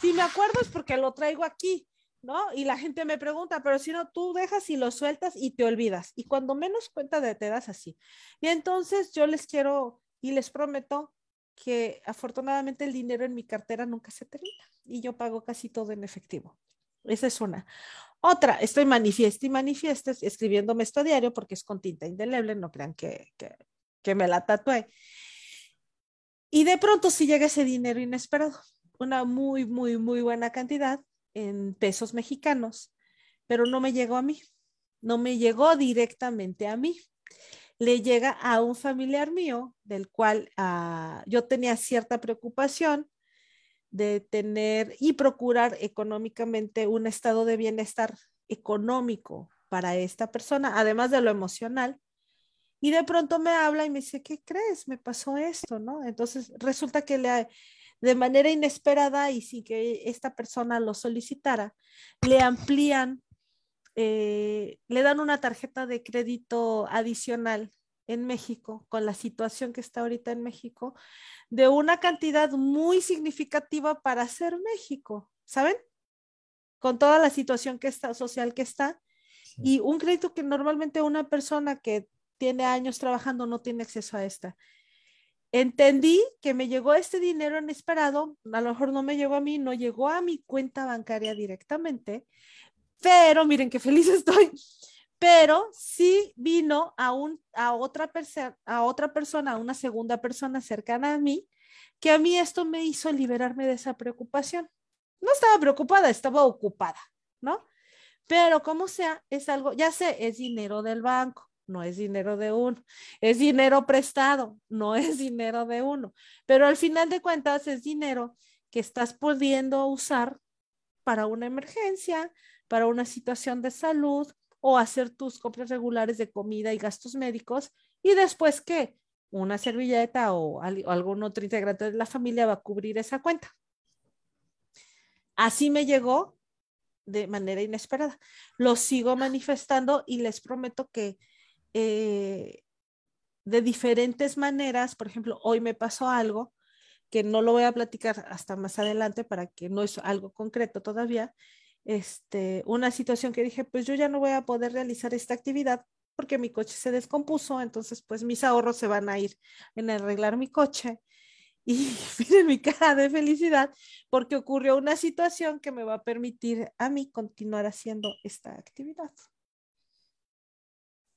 Si me acuerdo es porque lo traigo aquí, ¿no? Y la gente me pregunta, pero si no, tú dejas y lo sueltas y te olvidas. Y cuando menos cuenta de te das así. Y entonces yo les quiero y les prometo que afortunadamente el dinero en mi cartera nunca se termina y yo pago casi todo en efectivo. Esa es una. Otra, estoy manifiesta y manifiesta escribiéndome esto diario porque es con tinta indeleble, no crean que, que, me la tatué. Y de pronto sí llega ese dinero inesperado, una muy, muy, muy buena cantidad en pesos mexicanos, pero no me llegó a mí, no me llegó directamente a mí. Le llega a un familiar mío del cual ah, yo tenía cierta preocupación de tener y procurar económicamente un estado de bienestar económico para esta persona, además de lo emocional. Y de pronto me habla y me dice, ¿qué crees? Me pasó esto, ¿no? Entonces resulta que le, de manera inesperada y sin que esta persona lo solicitara, le amplían, eh, le dan una tarjeta de crédito adicional en México, con la situación que está ahorita en México, de una cantidad muy significativa para ser México, ¿saben? Con toda la situación que está, social que está, y un crédito que normalmente una persona que tiene años trabajando no tiene acceso a esta. Entendí que me llegó este dinero inesperado, a lo mejor no me llegó a mí, no llegó a mi cuenta bancaria directamente, pero miren qué feliz <laughs> estoy pero sí vino a, un, a, otra a otra persona, a una segunda persona cercana a mí, que a mí esto me hizo liberarme de esa preocupación. No estaba preocupada, estaba ocupada, ¿no? Pero como sea, es algo, ya sé, es dinero del banco, no es dinero de uno, es dinero prestado, no <laughs> es dinero de uno, pero al final de cuentas es dinero que estás pudiendo usar para una emergencia, para una situación de salud, o hacer tus compras regulares de comida y gastos médicos y después que una servilleta o, algún otro integrante de la familia va a cubrir esa cuenta. Así me llegó de manera inesperada. Lo sigo manifestando y les prometo que eh, de diferentes maneras, por ejemplo, hoy me pasó algo que no lo voy a platicar hasta más adelante para que no es algo concreto todavía, este, una situación que dije, pues yo ya no voy a poder realizar esta actividad porque mi coche se descompuso, entonces pues mis ahorros se van a ir en arreglar mi coche. <laughs> Y miren mi cara de felicidad porque ocurrió una situación que me va a permitir a mí continuar haciendo esta actividad.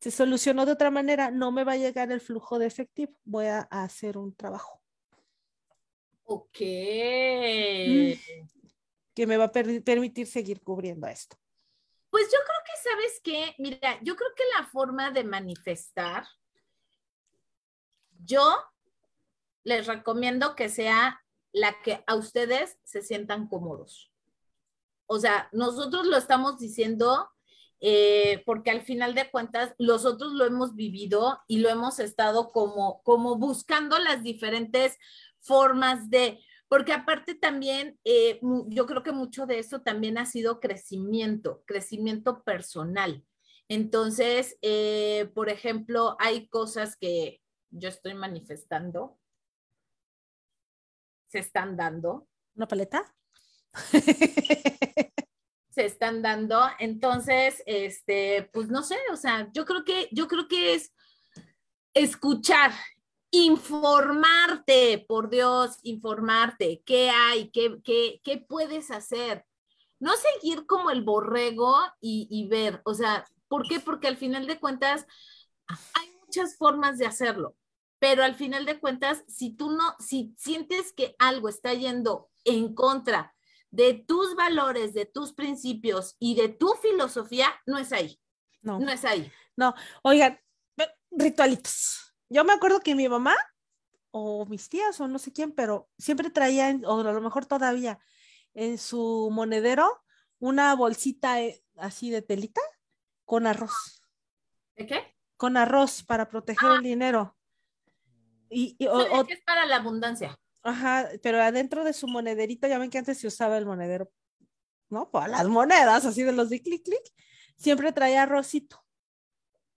Se solucionó de otra manera, no me va a llegar el flujo de efectivo, voy a, hacer un trabajo. Ok. Mm que me va a permitir seguir cubriendo esto? Pues yo creo que, ¿sabes qué? Mira, yo creo que la forma de manifestar, yo les recomiendo que sea la que a ustedes se sientan cómodos. O sea, nosotros lo estamos diciendo eh, porque al final de cuentas nosotros lo hemos vivido y lo hemos estado como, como buscando las diferentes formas de, porque aparte también eh, yo creo que mucho de eso también ha sido crecimiento, crecimiento personal. Entonces, eh, por ejemplo, hay cosas que yo estoy manifestando, se están dando. ¿Una paleta? <laughs> se están dando. Entonces, este, pues no sé, o sea, yo creo que, yo creo que es escuchar, informarte, por Dios, informarte, qué hay, qué, qué, qué puedes hacer. No seguir como el borrego y, y ver, o sea, ¿por qué? Porque al final de cuentas hay muchas formas de hacerlo, pero al final de cuentas, si tú no, si sientes que algo está yendo en contra de tus valores, de tus principios y de tu filosofía, no es ahí. No. No es ahí. No, oigan, ritualitos. Yo me acuerdo que mi mamá o mis tías o no sé quién, pero siempre traía, o a lo mejor todavía, en su monedero una bolsita eh, así de telita con arroz. ¿De qué? Con arroz para proteger el ah. dinero. Y, o, es para la abundancia. Ajá, pero adentro de su monederito, ya ven que antes se usaba el monedero, ¿no? Para las monedas, así de los de clic, clic, siempre traía arrocito,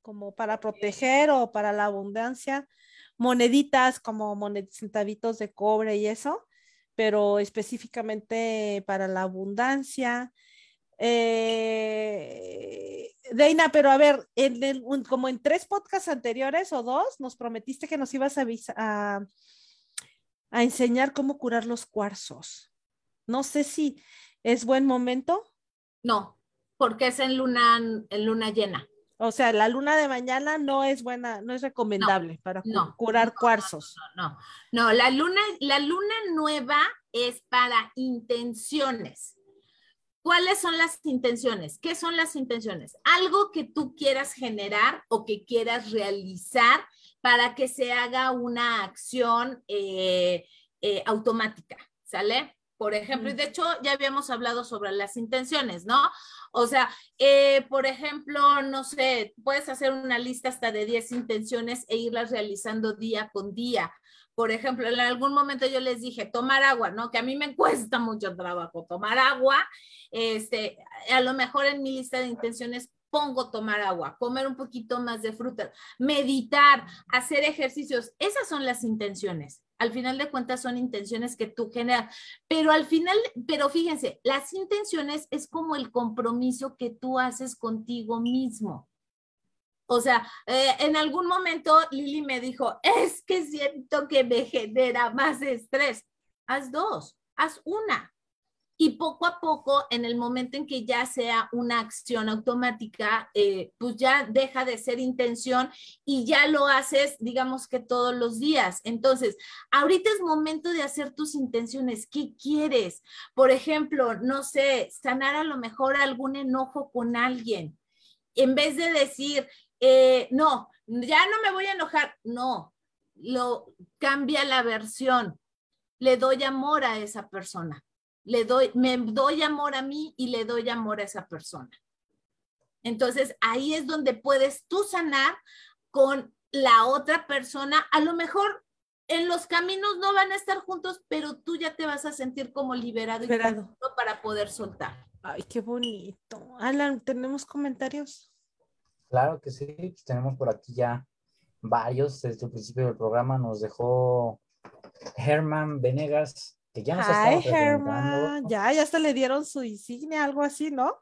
como para proteger o para la abundancia, moneditas como centavitos de cobre y eso, pero específicamente para la abundancia. Eh, Deina, pero a ver, en como en tres podcasts anteriores o dos, nos prometiste que nos ibas a, a a enseñar cómo curar los cuarzos. No sé si es buen momento. No, porque es en luna, en luna llena. O sea, la luna de mañana no es buena, no es recomendable para curar cuarzos. No, no, no, la luna, la luna nueva es para intenciones. ¿Cuáles son las intenciones? ¿Qué son las intenciones? Algo que tú quieras generar o que quieras realizar para que se haga una acción eh, eh, automática, ¿sale? Por ejemplo, y de hecho ya habíamos hablado sobre las intenciones, ¿no? O sea, eh, por ejemplo, no sé, puedes hacer una lista hasta de 10 intenciones e irlas realizando día con día. Por ejemplo, en algún momento yo les dije, tomar agua, ¿no? Que a mí me <laughs> cuesta mucho trabajo tomar agua. Este, a lo mejor en mi lista de intenciones pongo tomar agua, comer un poquito más de frutas, meditar, hacer ejercicios. Esas son las intenciones. Al final de cuentas son intenciones que tú generas, pero al final, pero fíjense, las intenciones es como el compromiso que tú haces contigo mismo. O sea, eh, en algún momento Lili me dijo, es que siento que me genera más estrés. Haz dos, haz una y poco a poco, en el momento en que ya sea una acción automática, eh, pues ya deja de ser intención y ya lo haces, digamos que todos los días. Entonces, ahorita es momento de hacer tus intenciones. ¿Qué quieres? Por ejemplo, no sé, sanar a lo mejor algún enojo con alguien. En vez de decir, eh, no, ya no me voy a enojar, no, lo cambia la versión. Le doy amor a esa persona le doy, me doy amor a mí y le doy amor a esa persona. Entonces ahí es donde puedes tú sanar con la otra persona. A lo mejor en los caminos no van a estar juntos, pero tú ya te vas a sentir como liberado, liberado. Y para poder soltar. Ay, qué bonito. Alan, ¿tenemos comentarios? Claro que sí, pues tenemos por aquí ya varios. Desde el principio del programa nos dejó Herman Venegas ya Ay, Herman, ya, ya hasta le dieron su insignia, algo así, ¿no?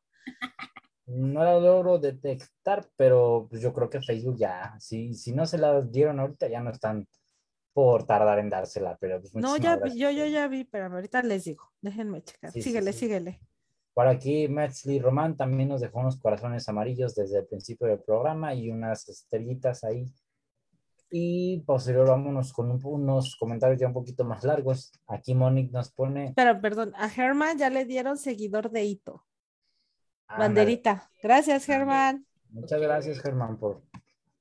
No la logro detectar, pero pues yo creo que Facebook ya, si, si no se la dieron ahorita, ya no están por tardar en dársela, pero pues No, ya yo, yo ya vi, pero ahorita les digo, déjenme checar. síguele, síguele. Por aquí, Metzli Román también nos dejó unos corazones amarillos desde el principio del programa y unas estrellitas ahí y posterior vámonos con unos comentarios ya un poquito más largos. Aquí Monique nos pone. Pero perdón, a Germán ya le dieron seguidor de hito. Banderita. Gracias, Germán. Muchas gracias, Germán, por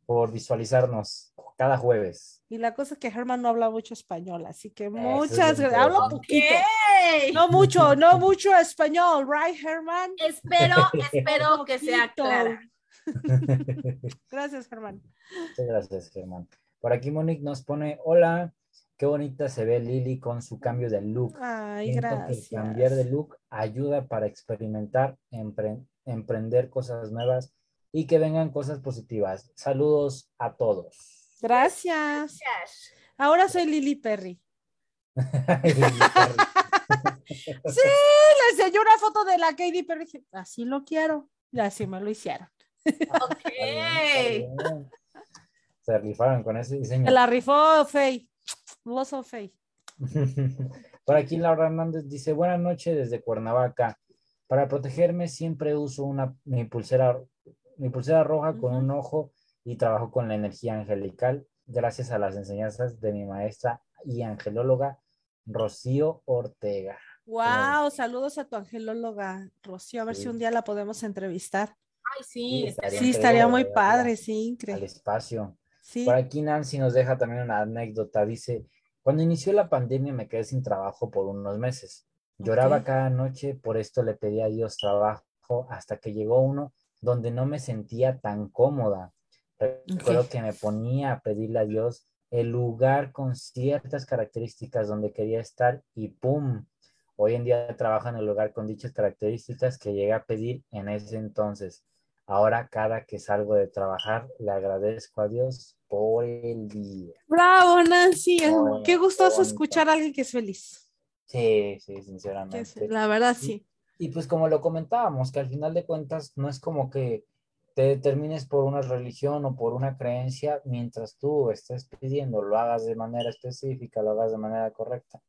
por visualizarnos cada jueves. Y la cosa es que Germán no habla mucho español, así que muchas gracias. Habla poquito. No mucho, no mucho español, right, Germán? Espero, espero que sea clara. <laughs> gracias, Germán. Muchas gracias, Germán. Por aquí Monique nos pone, hola, qué bonita se ve Lili con su cambio de look. Ay, gracias. cambiar de look ayuda para experimentar, emprender cosas nuevas y que vengan cosas positivas. Saludos a todos. Gracias. Ahora soy Lili Perry. <laughs> <laughs> sí, le enseñó una foto de la Katy Perry. Así lo quiero. Y así me lo hicieron. Ok. Se rifaron con ese diseño. Se la rifó Fey. Loso Fey. <laughs> Por aquí Laura Hernández dice, buenas noches desde Cuernavaca. Para protegerme siempre uso una, mi pulsera mi pulsera roja con un ojo y trabajo con la energía angelical gracias a las enseñanzas de mi maestra y angelóloga Rocío Ortega. Wow, saludos a tu angelóloga, Rocío, a ver si un día la podemos entrevistar. Ay, sí, estaría, sí, estaría muy padre, sí, increíble. Al espacio. Sí. Por aquí Nancy nos deja también una anécdota, dice, cuando inició la pandemia me quedé sin trabajo por unos meses. Lloraba cada noche, por esto le pedí a Dios trabajo hasta que llegó uno donde no me sentía tan cómoda. Recuerdo que me ponía a pedirle a Dios el lugar con ciertas características donde quería estar y ¡pum! Hoy en día trabajo en el lugar con dichas características que llegué a pedir en ese entonces. Ahora cada que salgo de trabajar le agradezco a Dios por el día. Bravo, Nancy. qué gustoso escuchar a alguien que es feliz. Sí, sí, sinceramente. La verdad, sí. Y pues como lo comentábamos, que al final de cuentas no es como que te determines por una religión o por una creencia mientras tú estés pidiendo, lo hagas de manera específica, lo hagas de manera correcta.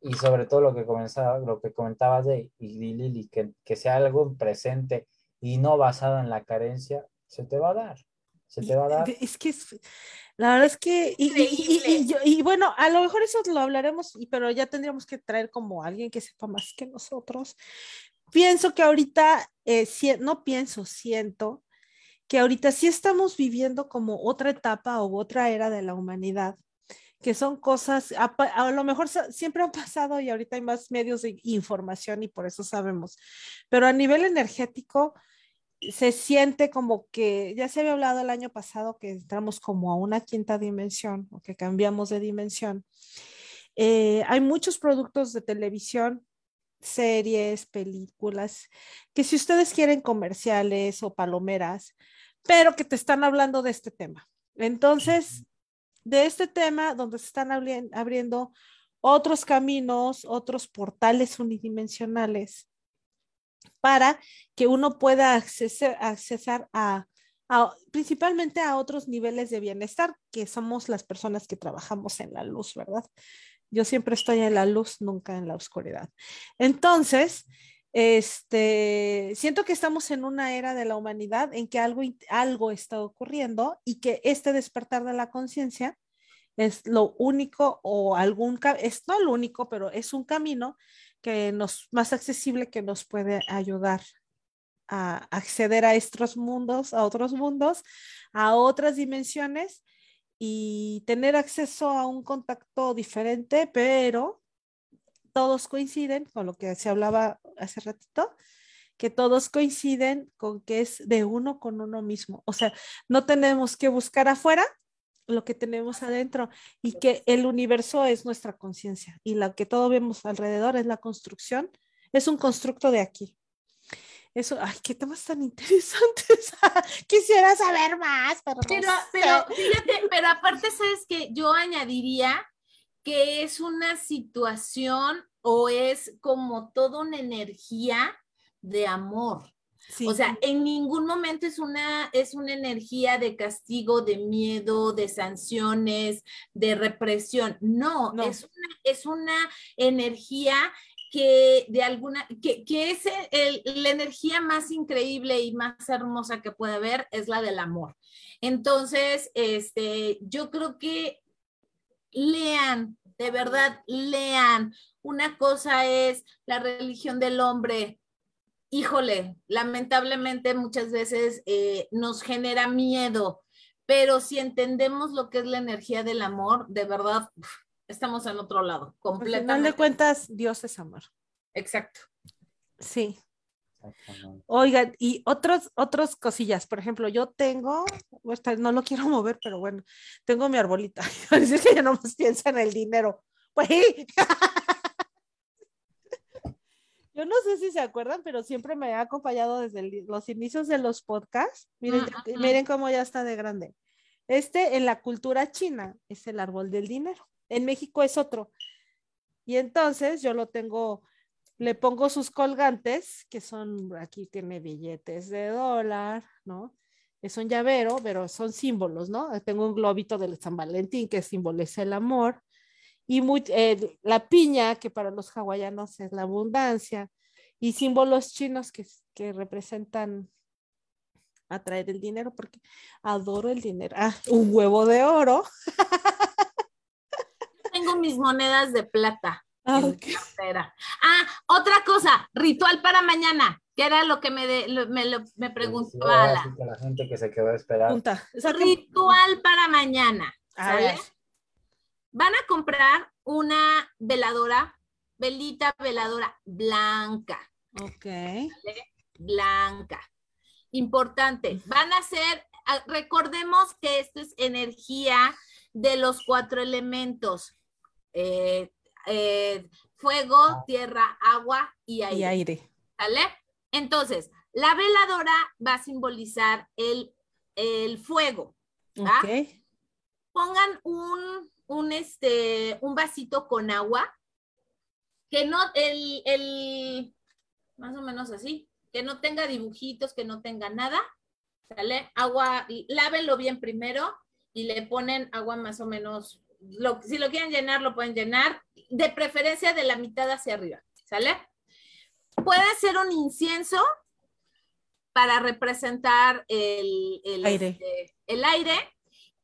Y sobre todo lo que, comenzaba, lo que comentabas de y Lili, que, que sea algo presente y no basado en la carencia, se te va a dar. Se te va a dar. Es que la verdad es que, y, y, y, bueno, a lo mejor eso lo hablaremos, pero ya tendríamos que traer como alguien que sepa más que nosotros. Pienso que ahorita, eh, no pienso, siento que ahorita sí estamos viviendo como otra etapa o otra era de la humanidad, que son cosas, a, a, lo mejor siempre han pasado y ahorita hay más medios de información y por eso sabemos, pero a nivel energético, se siente como que ya se había hablado el año pasado que entramos como a una quinta dimensión o que cambiamos de dimensión. Eh, hay muchos productos de televisión, series, películas, que si ustedes quieren comerciales o palomeras, pero que te están hablando de este tema. Entonces, de este tema donde se están abriendo otros caminos, otros portales unidimensionales para que uno pueda accesar, a, principalmente a otros niveles de bienestar, que somos las personas que trabajamos en la luz, ¿verdad? Yo siempre estoy en la luz, nunca en la oscuridad. Entonces, este, siento que estamos en una era de la humanidad en que algo, algo está ocurriendo y que este despertar de la conciencia es lo único o algún, es no lo único, pero es un camino que nos, más accesible que nos puede ayudar a acceder a estos mundos, a otros mundos, a otras dimensiones y tener acceso a un contacto diferente, pero todos coinciden con lo que se hablaba hace ratito, que todos coinciden con que es de uno con uno mismo. O sea, no tenemos que buscar afuera, lo que tenemos adentro y que el universo es nuestra conciencia y lo que todo vemos alrededor es la construcción, es un constructo de aquí. Eso, ay, qué temas tan <laughs> interesantes. <laughs> Quisiera saber más, pero, pero, pero fíjate, pero aparte sabes que yo añadiría que es una situación o es como toda una energía de amor. O sea, en ningún momento es una, es una energía de castigo, de miedo, de sanciones, de represión. No, Es, una, es una energía que de alguna, que, que es la energía más increíble y más hermosa que puede haber, es la del amor. Entonces, este, yo creo que lean, de verdad, lean. Una cosa es la religión del hombre, híjole, lamentablemente muchas veces eh, nos genera miedo, pero si entendemos lo que es la energía del amor, de verdad, estamos en otro lado, completamente. Al final de cuentas, Dios es amor. Exacto. Sí. Oigan, y otros, otros cosillas, por ejemplo, yo tengo, no lo quiero <laughs> mover, pero bueno, tengo mi arbolita. <laughs> Parece que ya no más piensa en el dinero. Pues <laughs> yo no sé si se acuerdan, pero siempre me ha acompañado desde los inicios de los podcasts. Miren, miren cómo ya está de grande. Este en la cultura china es el árbol del dinero. En México es otro. Y entonces yo lo tengo, le pongo sus colgantes, que son, aquí tiene billetes de dólar, ¿no? Es un llavero, pero son símbolos, ¿no? Tengo un globito de San Valentín que simboliza el amor. Y eh, la piña, que para los hawaianos es la abundancia. Y símbolos chinos que, que representan atraer el dinero, porque adoro el dinero. Ah, un huevo de oro. tengo mis monedas de plata. Ah, ah, otra cosa, ritual para mañana, que era lo que me, me, me, preguntaba la, gente que se quedó a esperar. Ritual para mañana. Van a comprar una veladora, velita veladora blanca. Ok. Blanca. Importante. Van a hacer, recordemos que esto es energía de los cuatro elementos. Eh, eh, fuego, tierra, agua y aire. ¿Vale? Entonces, la veladora va a simbolizar el, fuego. Pongan un, un, este, un vasito con agua, que no, el, el, más o menos así, que no tenga dibujitos, que no tenga nada, ¿sale? Agua, lávenlo bien primero y le ponen agua más o menos si lo quieren llenar, lo pueden llenar, de preferencia de la mitad hacia arriba, ¿sale? Puede ser un incienso para representar el, aire. Este, el aire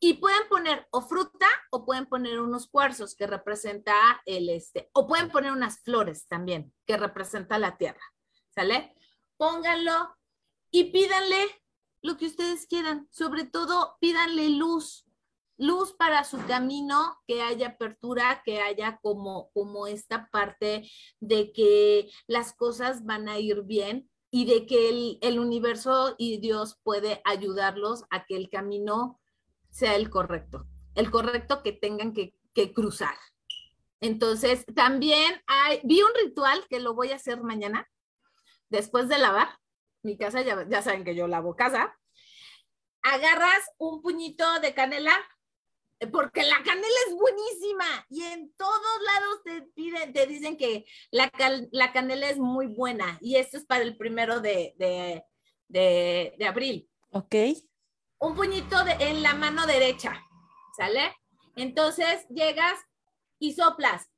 y pueden poner o fruta o pueden poner unos cuarzos que representa el este, o pueden poner unas flores también que representa la tierra, ¿sale? Pónganlo y pídanle lo que ustedes quieran, sobre todo pídanle luz, luz para su camino, que haya apertura, que haya como, como esta parte de que las cosas van a ir bien y de que el, universo y Dios puede ayudarlos a que el camino sea el correcto, el correcto que tengan que, cruzar. Entonces, también vi un ritual que lo voy a hacer mañana, después de lavar. Mi casa, ya, ya saben que yo lavo casa. Agarras un puñito de canela, porque la canela es buenísima y en todos lados te te dicen que la, la canela es muy buena y esto es para el primero de, de, de, abril. Ok. Un puñito de, en la mano derecha, ¿sale? Entonces llegas y soplas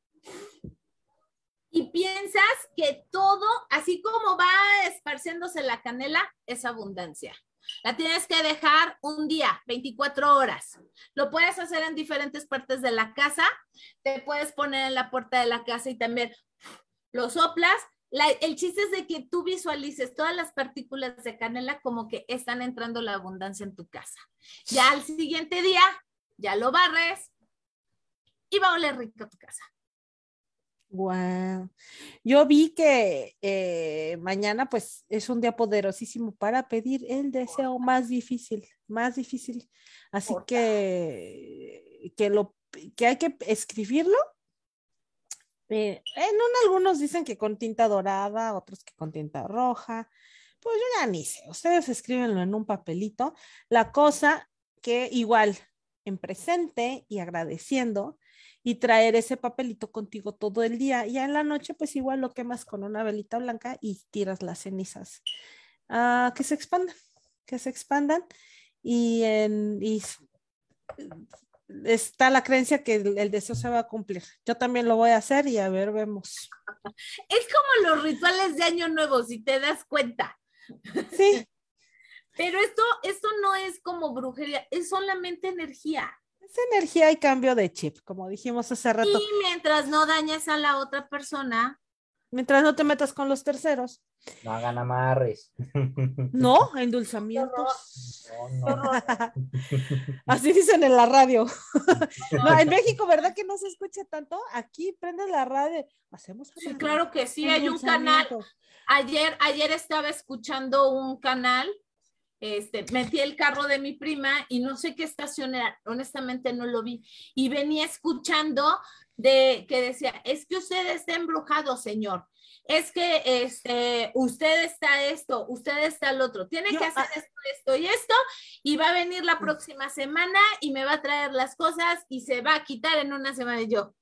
y piensas que todo, así como va esparciéndose la canela, es abundancia. La tienes que dejar un día, 24 horas. Lo puedes hacer en diferentes partes de la casa. Te puedes poner en la puerta de la casa y también lo soplas. El chiste es de que tú visualices todas las partículas de canela como que están entrando la abundancia en tu casa. Ya al siguiente día, ya lo barres y va a oler rico tu casa. Wow. Yo vi que eh, mañana pues es un día poderosísimo para pedir el deseo más difícil, más difícil. Así que, que, lo, que hay que escribirlo. Eh, en algunos dicen que con tinta dorada, otros que con tinta roja. Pues yo ya ni sé, ustedes escríbenlo en un papelito. La cosa que igual en presente y agradeciendo, y traer ese papelito contigo todo el día. Y en la noche, pues igual lo quemas con una velita blanca y tiras las cenizas. Ah, que se expandan, que se expandan. Y, en, está la creencia que el, deseo se va a cumplir. Yo también lo voy a hacer y a ver, vemos. Es como los rituales de Año Nuevo, si te das cuenta. Sí. <laughs> Pero esto, esto no es como brujería, es solamente energía energía y cambio de chip, como dijimos hace rato. Y mientras no dañes a la otra persona, Mientras no te metas con los terceros. No hagan amarres. <laughs> No, endulzamientos. <laughs> Así dicen en la radio. <laughs> en México, ¿verdad que no se escucha tanto? Aquí prende la radio. Hacemos sí, claro que sí, hay un canal. Ayer, ayer estaba escuchando un canal este, metí el carro de mi prima y no sé qué estación era, honestamente no lo vi. Y venía escuchando de que decía, es que usted está embrujado, señor. Es que este, usted está esto, usted está el otro. Tiene que hacer ah, esto, esto y esto. Y va a venir la próxima semana y me va a traer las cosas y se va a quitar en una semana. Y yo.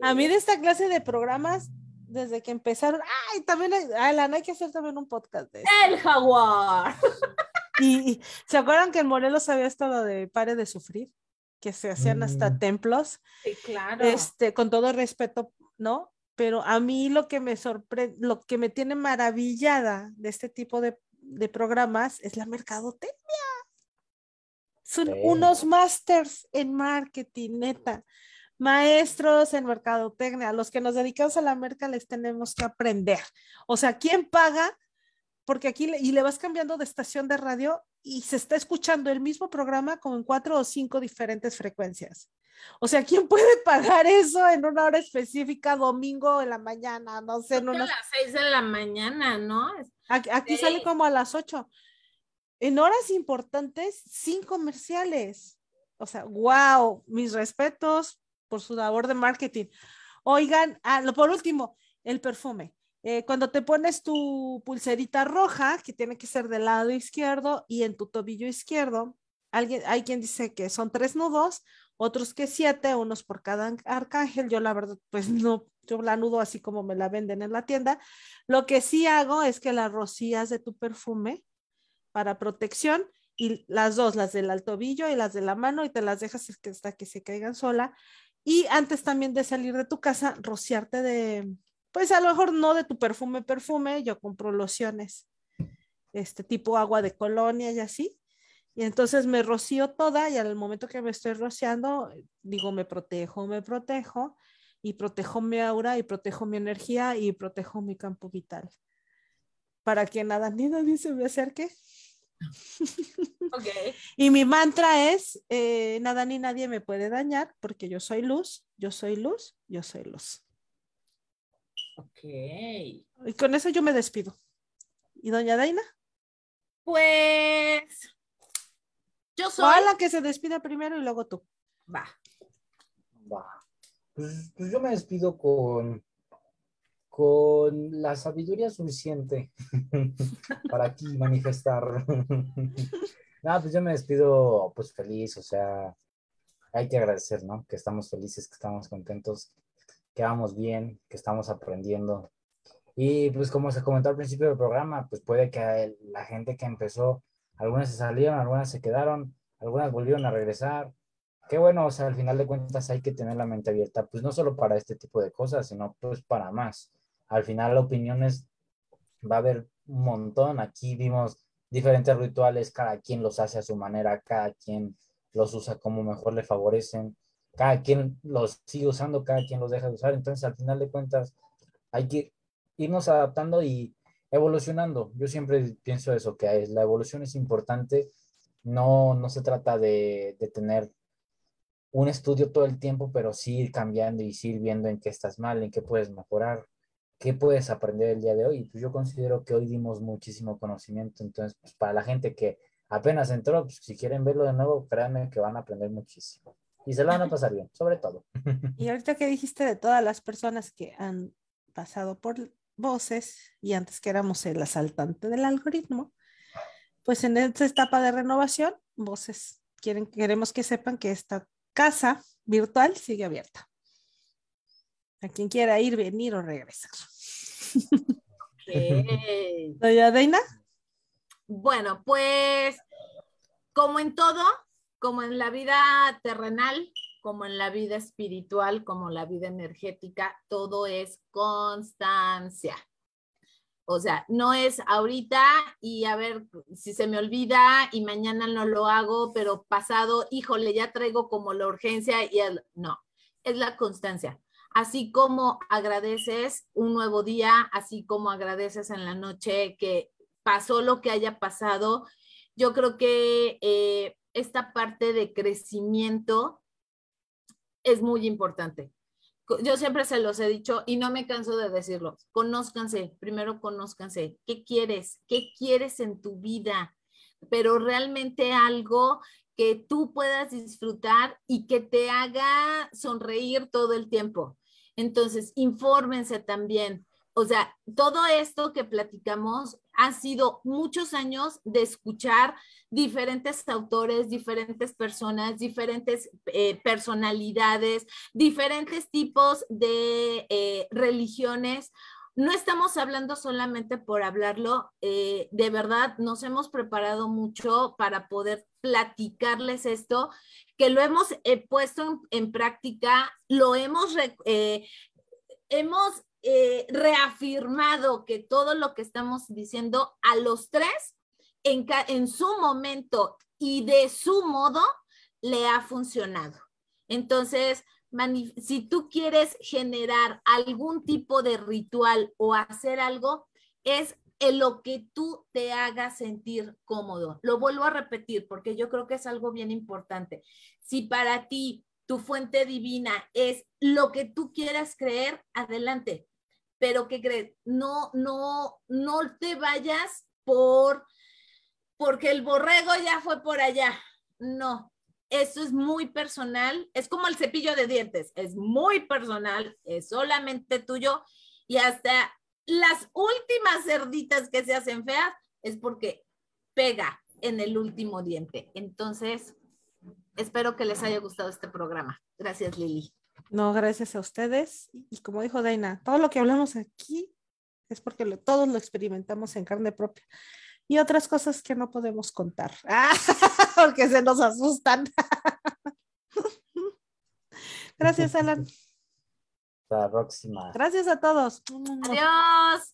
A mí de esta clase de programas desde que empezaron. Ay, también hay, Alan, hay que hacer también un podcast de El jaguar. Y, se acuerdan que en Morelos había estado de pare de sufrir, que se hacían hasta mm. templos. Sí, claro. Este, con todo respeto, ¿no? Pero a mí lo que me sorprende, lo que me tiene maravillada de este tipo de, de programas es la mercadotecnia. Son unos masters en marketing, neta maestros en mercadotecnia, los que nos dedicamos a la merca les tenemos que aprender. O sea, ¿quién paga? Porque aquí y le vas cambiando de estación de radio y se está escuchando el mismo programa con cuatro o cinco diferentes frecuencias. O sea, ¿quién puede <laughs> pagar eso en una hora específica, domingo en la mañana? No sé, en una... A las seis de la mañana, ¿no? Aquí, sale como a las ocho. En horas importantes, sin comerciales. O sea, wow, mis respetos, por su labor de marketing. Oigan, ah, lo por último, el perfume. Eh, cuando te pones tu pulserita roja, que tiene que ser del lado izquierdo y en tu tobillo izquierdo, alguien, hay quien dice que son tres nudos, otros que siete, unos por cada arcángel. Yo la verdad, pues no, yo la nudo así como me la venden en la tienda. Lo que sí hago es que las rocías de tu perfume para protección y las dos, las del tobillo y las de la mano y te las dejas hasta que se caigan sola. Y antes también de salir de tu casa, rociarte de, pues a lo mejor no de tu perfume, perfume, yo compro lociones, este tipo agua de colonia y así. Y entonces me rocío toda y al momento que me estoy rociando, digo, me protejo, me protejo y protejo mi aura y protejo mi energía y protejo mi campo vital. Para que nada ni nadie se me acerque. <laughs> Okay. y mi mantra es, eh, nada ni nadie me puede dañar porque yo soy luz, yo soy luz, yo soy luz. Ok. Y con eso yo me despido. ¿Y doña Daina? Pues yo soy... la que se despida primero y luego tú. Va. Va. pues, pues yo me despido con con la sabiduría suficiente <laughs> para aquí manifestar. <laughs> no, pues yo me despido pues feliz, o sea, hay que agradecer, ¿no? Que estamos felices, que estamos contentos, que vamos bien, que estamos aprendiendo. Y pues como se comentó al principio del programa, pues puede que la gente que empezó, algunas se salieron, algunas se quedaron, algunas volvieron a regresar. Qué bueno, o sea, al final de cuentas hay que tener la mente abierta, pues no solo para este tipo de cosas, sino pues para más al final opiniones va a haber un montón. Aquí vimos diferentes rituales, cada quien los hace a su manera, cada quien los usa como mejor le favorecen, cada quien los sigue usando, cada quien los deja de usar. Entonces, al final de cuentas, hay que irnos adaptando y evolucionando. Yo siempre pienso eso, que la evolución es importante. No, no se trata de, de tener un estudio todo el tiempo, pero sí ir cambiando y sí ir viendo en qué estás mal, en qué puedes mejorar. ¿Qué puedes aprender el día de hoy? Pues yo considero que hoy dimos muchísimo conocimiento, entonces, pues para la gente que apenas entró, pues si quieren verlo de nuevo, créanme que van a aprender muchísimo. Y se lo van a pasar bien, sobre todo. <laughs> Y ahorita que dijiste de todas las personas que han pasado por voces y antes que éramos el asaltante del algoritmo, pues en esta etapa de renovación, voces quieren, queremos que sepan que esta casa virtual sigue abierta. A quien quiera ir, venir o regresar. ¿Doña Deina? Bueno, pues como en todo, como en la vida terrenal, como en la vida espiritual, como la vida energética, todo es constancia. O sea, no es ahorita y a ver si se me olvida y mañana no lo hago, pero pasado, híjole, ya traigo como la urgencia y el, no, es la constancia así como agradeces un nuevo día, así como agradeces en la noche que pasó lo que haya pasado, yo creo que eh, esta parte de crecimiento es muy importante. Yo siempre se los he dicho y no me canso de decirlo. Conózcanse, primero conózcanse. ¿Qué quieres? ¿Qué quieres en tu vida? Pero realmente algo que tú puedas disfrutar y que te haga sonreír todo el tiempo. Entonces, infórmense también. O sea, todo esto que platicamos ha sido muchos años de escuchar diferentes autores, diferentes personas, diferentes eh, personalidades, diferentes tipos de eh, religiones. No estamos hablando solamente por hablarlo, eh, de verdad nos hemos preparado mucho para poder platicarles esto, que lo hemos puesto en, práctica, lo hemos, hemos reafirmado que todo lo que estamos diciendo a los tres en, su momento y de su modo le ha funcionado. Entonces, si tú quieres generar algún tipo de ritual o hacer algo, es en lo que tú te hagas sentir cómodo. Lo vuelvo a repetir porque yo creo que es algo bien importante. Si para ti tu fuente divina es lo que tú quieras creer, adelante. Pero que crees, no, no, no te vayas por porque el borrego ya fue por allá. No, eso es muy personal, es como el cepillo de dientes, es muy personal, es solamente tuyo y hasta las últimas cerditas que se hacen feas es porque pega en el último diente. Entonces, espero que les haya gustado este programa. Gracias, Lili. No, gracias a ustedes. Y como dijo Daina, todo lo que hablamos aquí es porque todos lo experimentamos en carne propia y otras cosas que no podemos contar, <laughs> <laughs> porque se nos asustan. Gracias, Alan. Hasta la próxima. Gracias a todos. Adiós.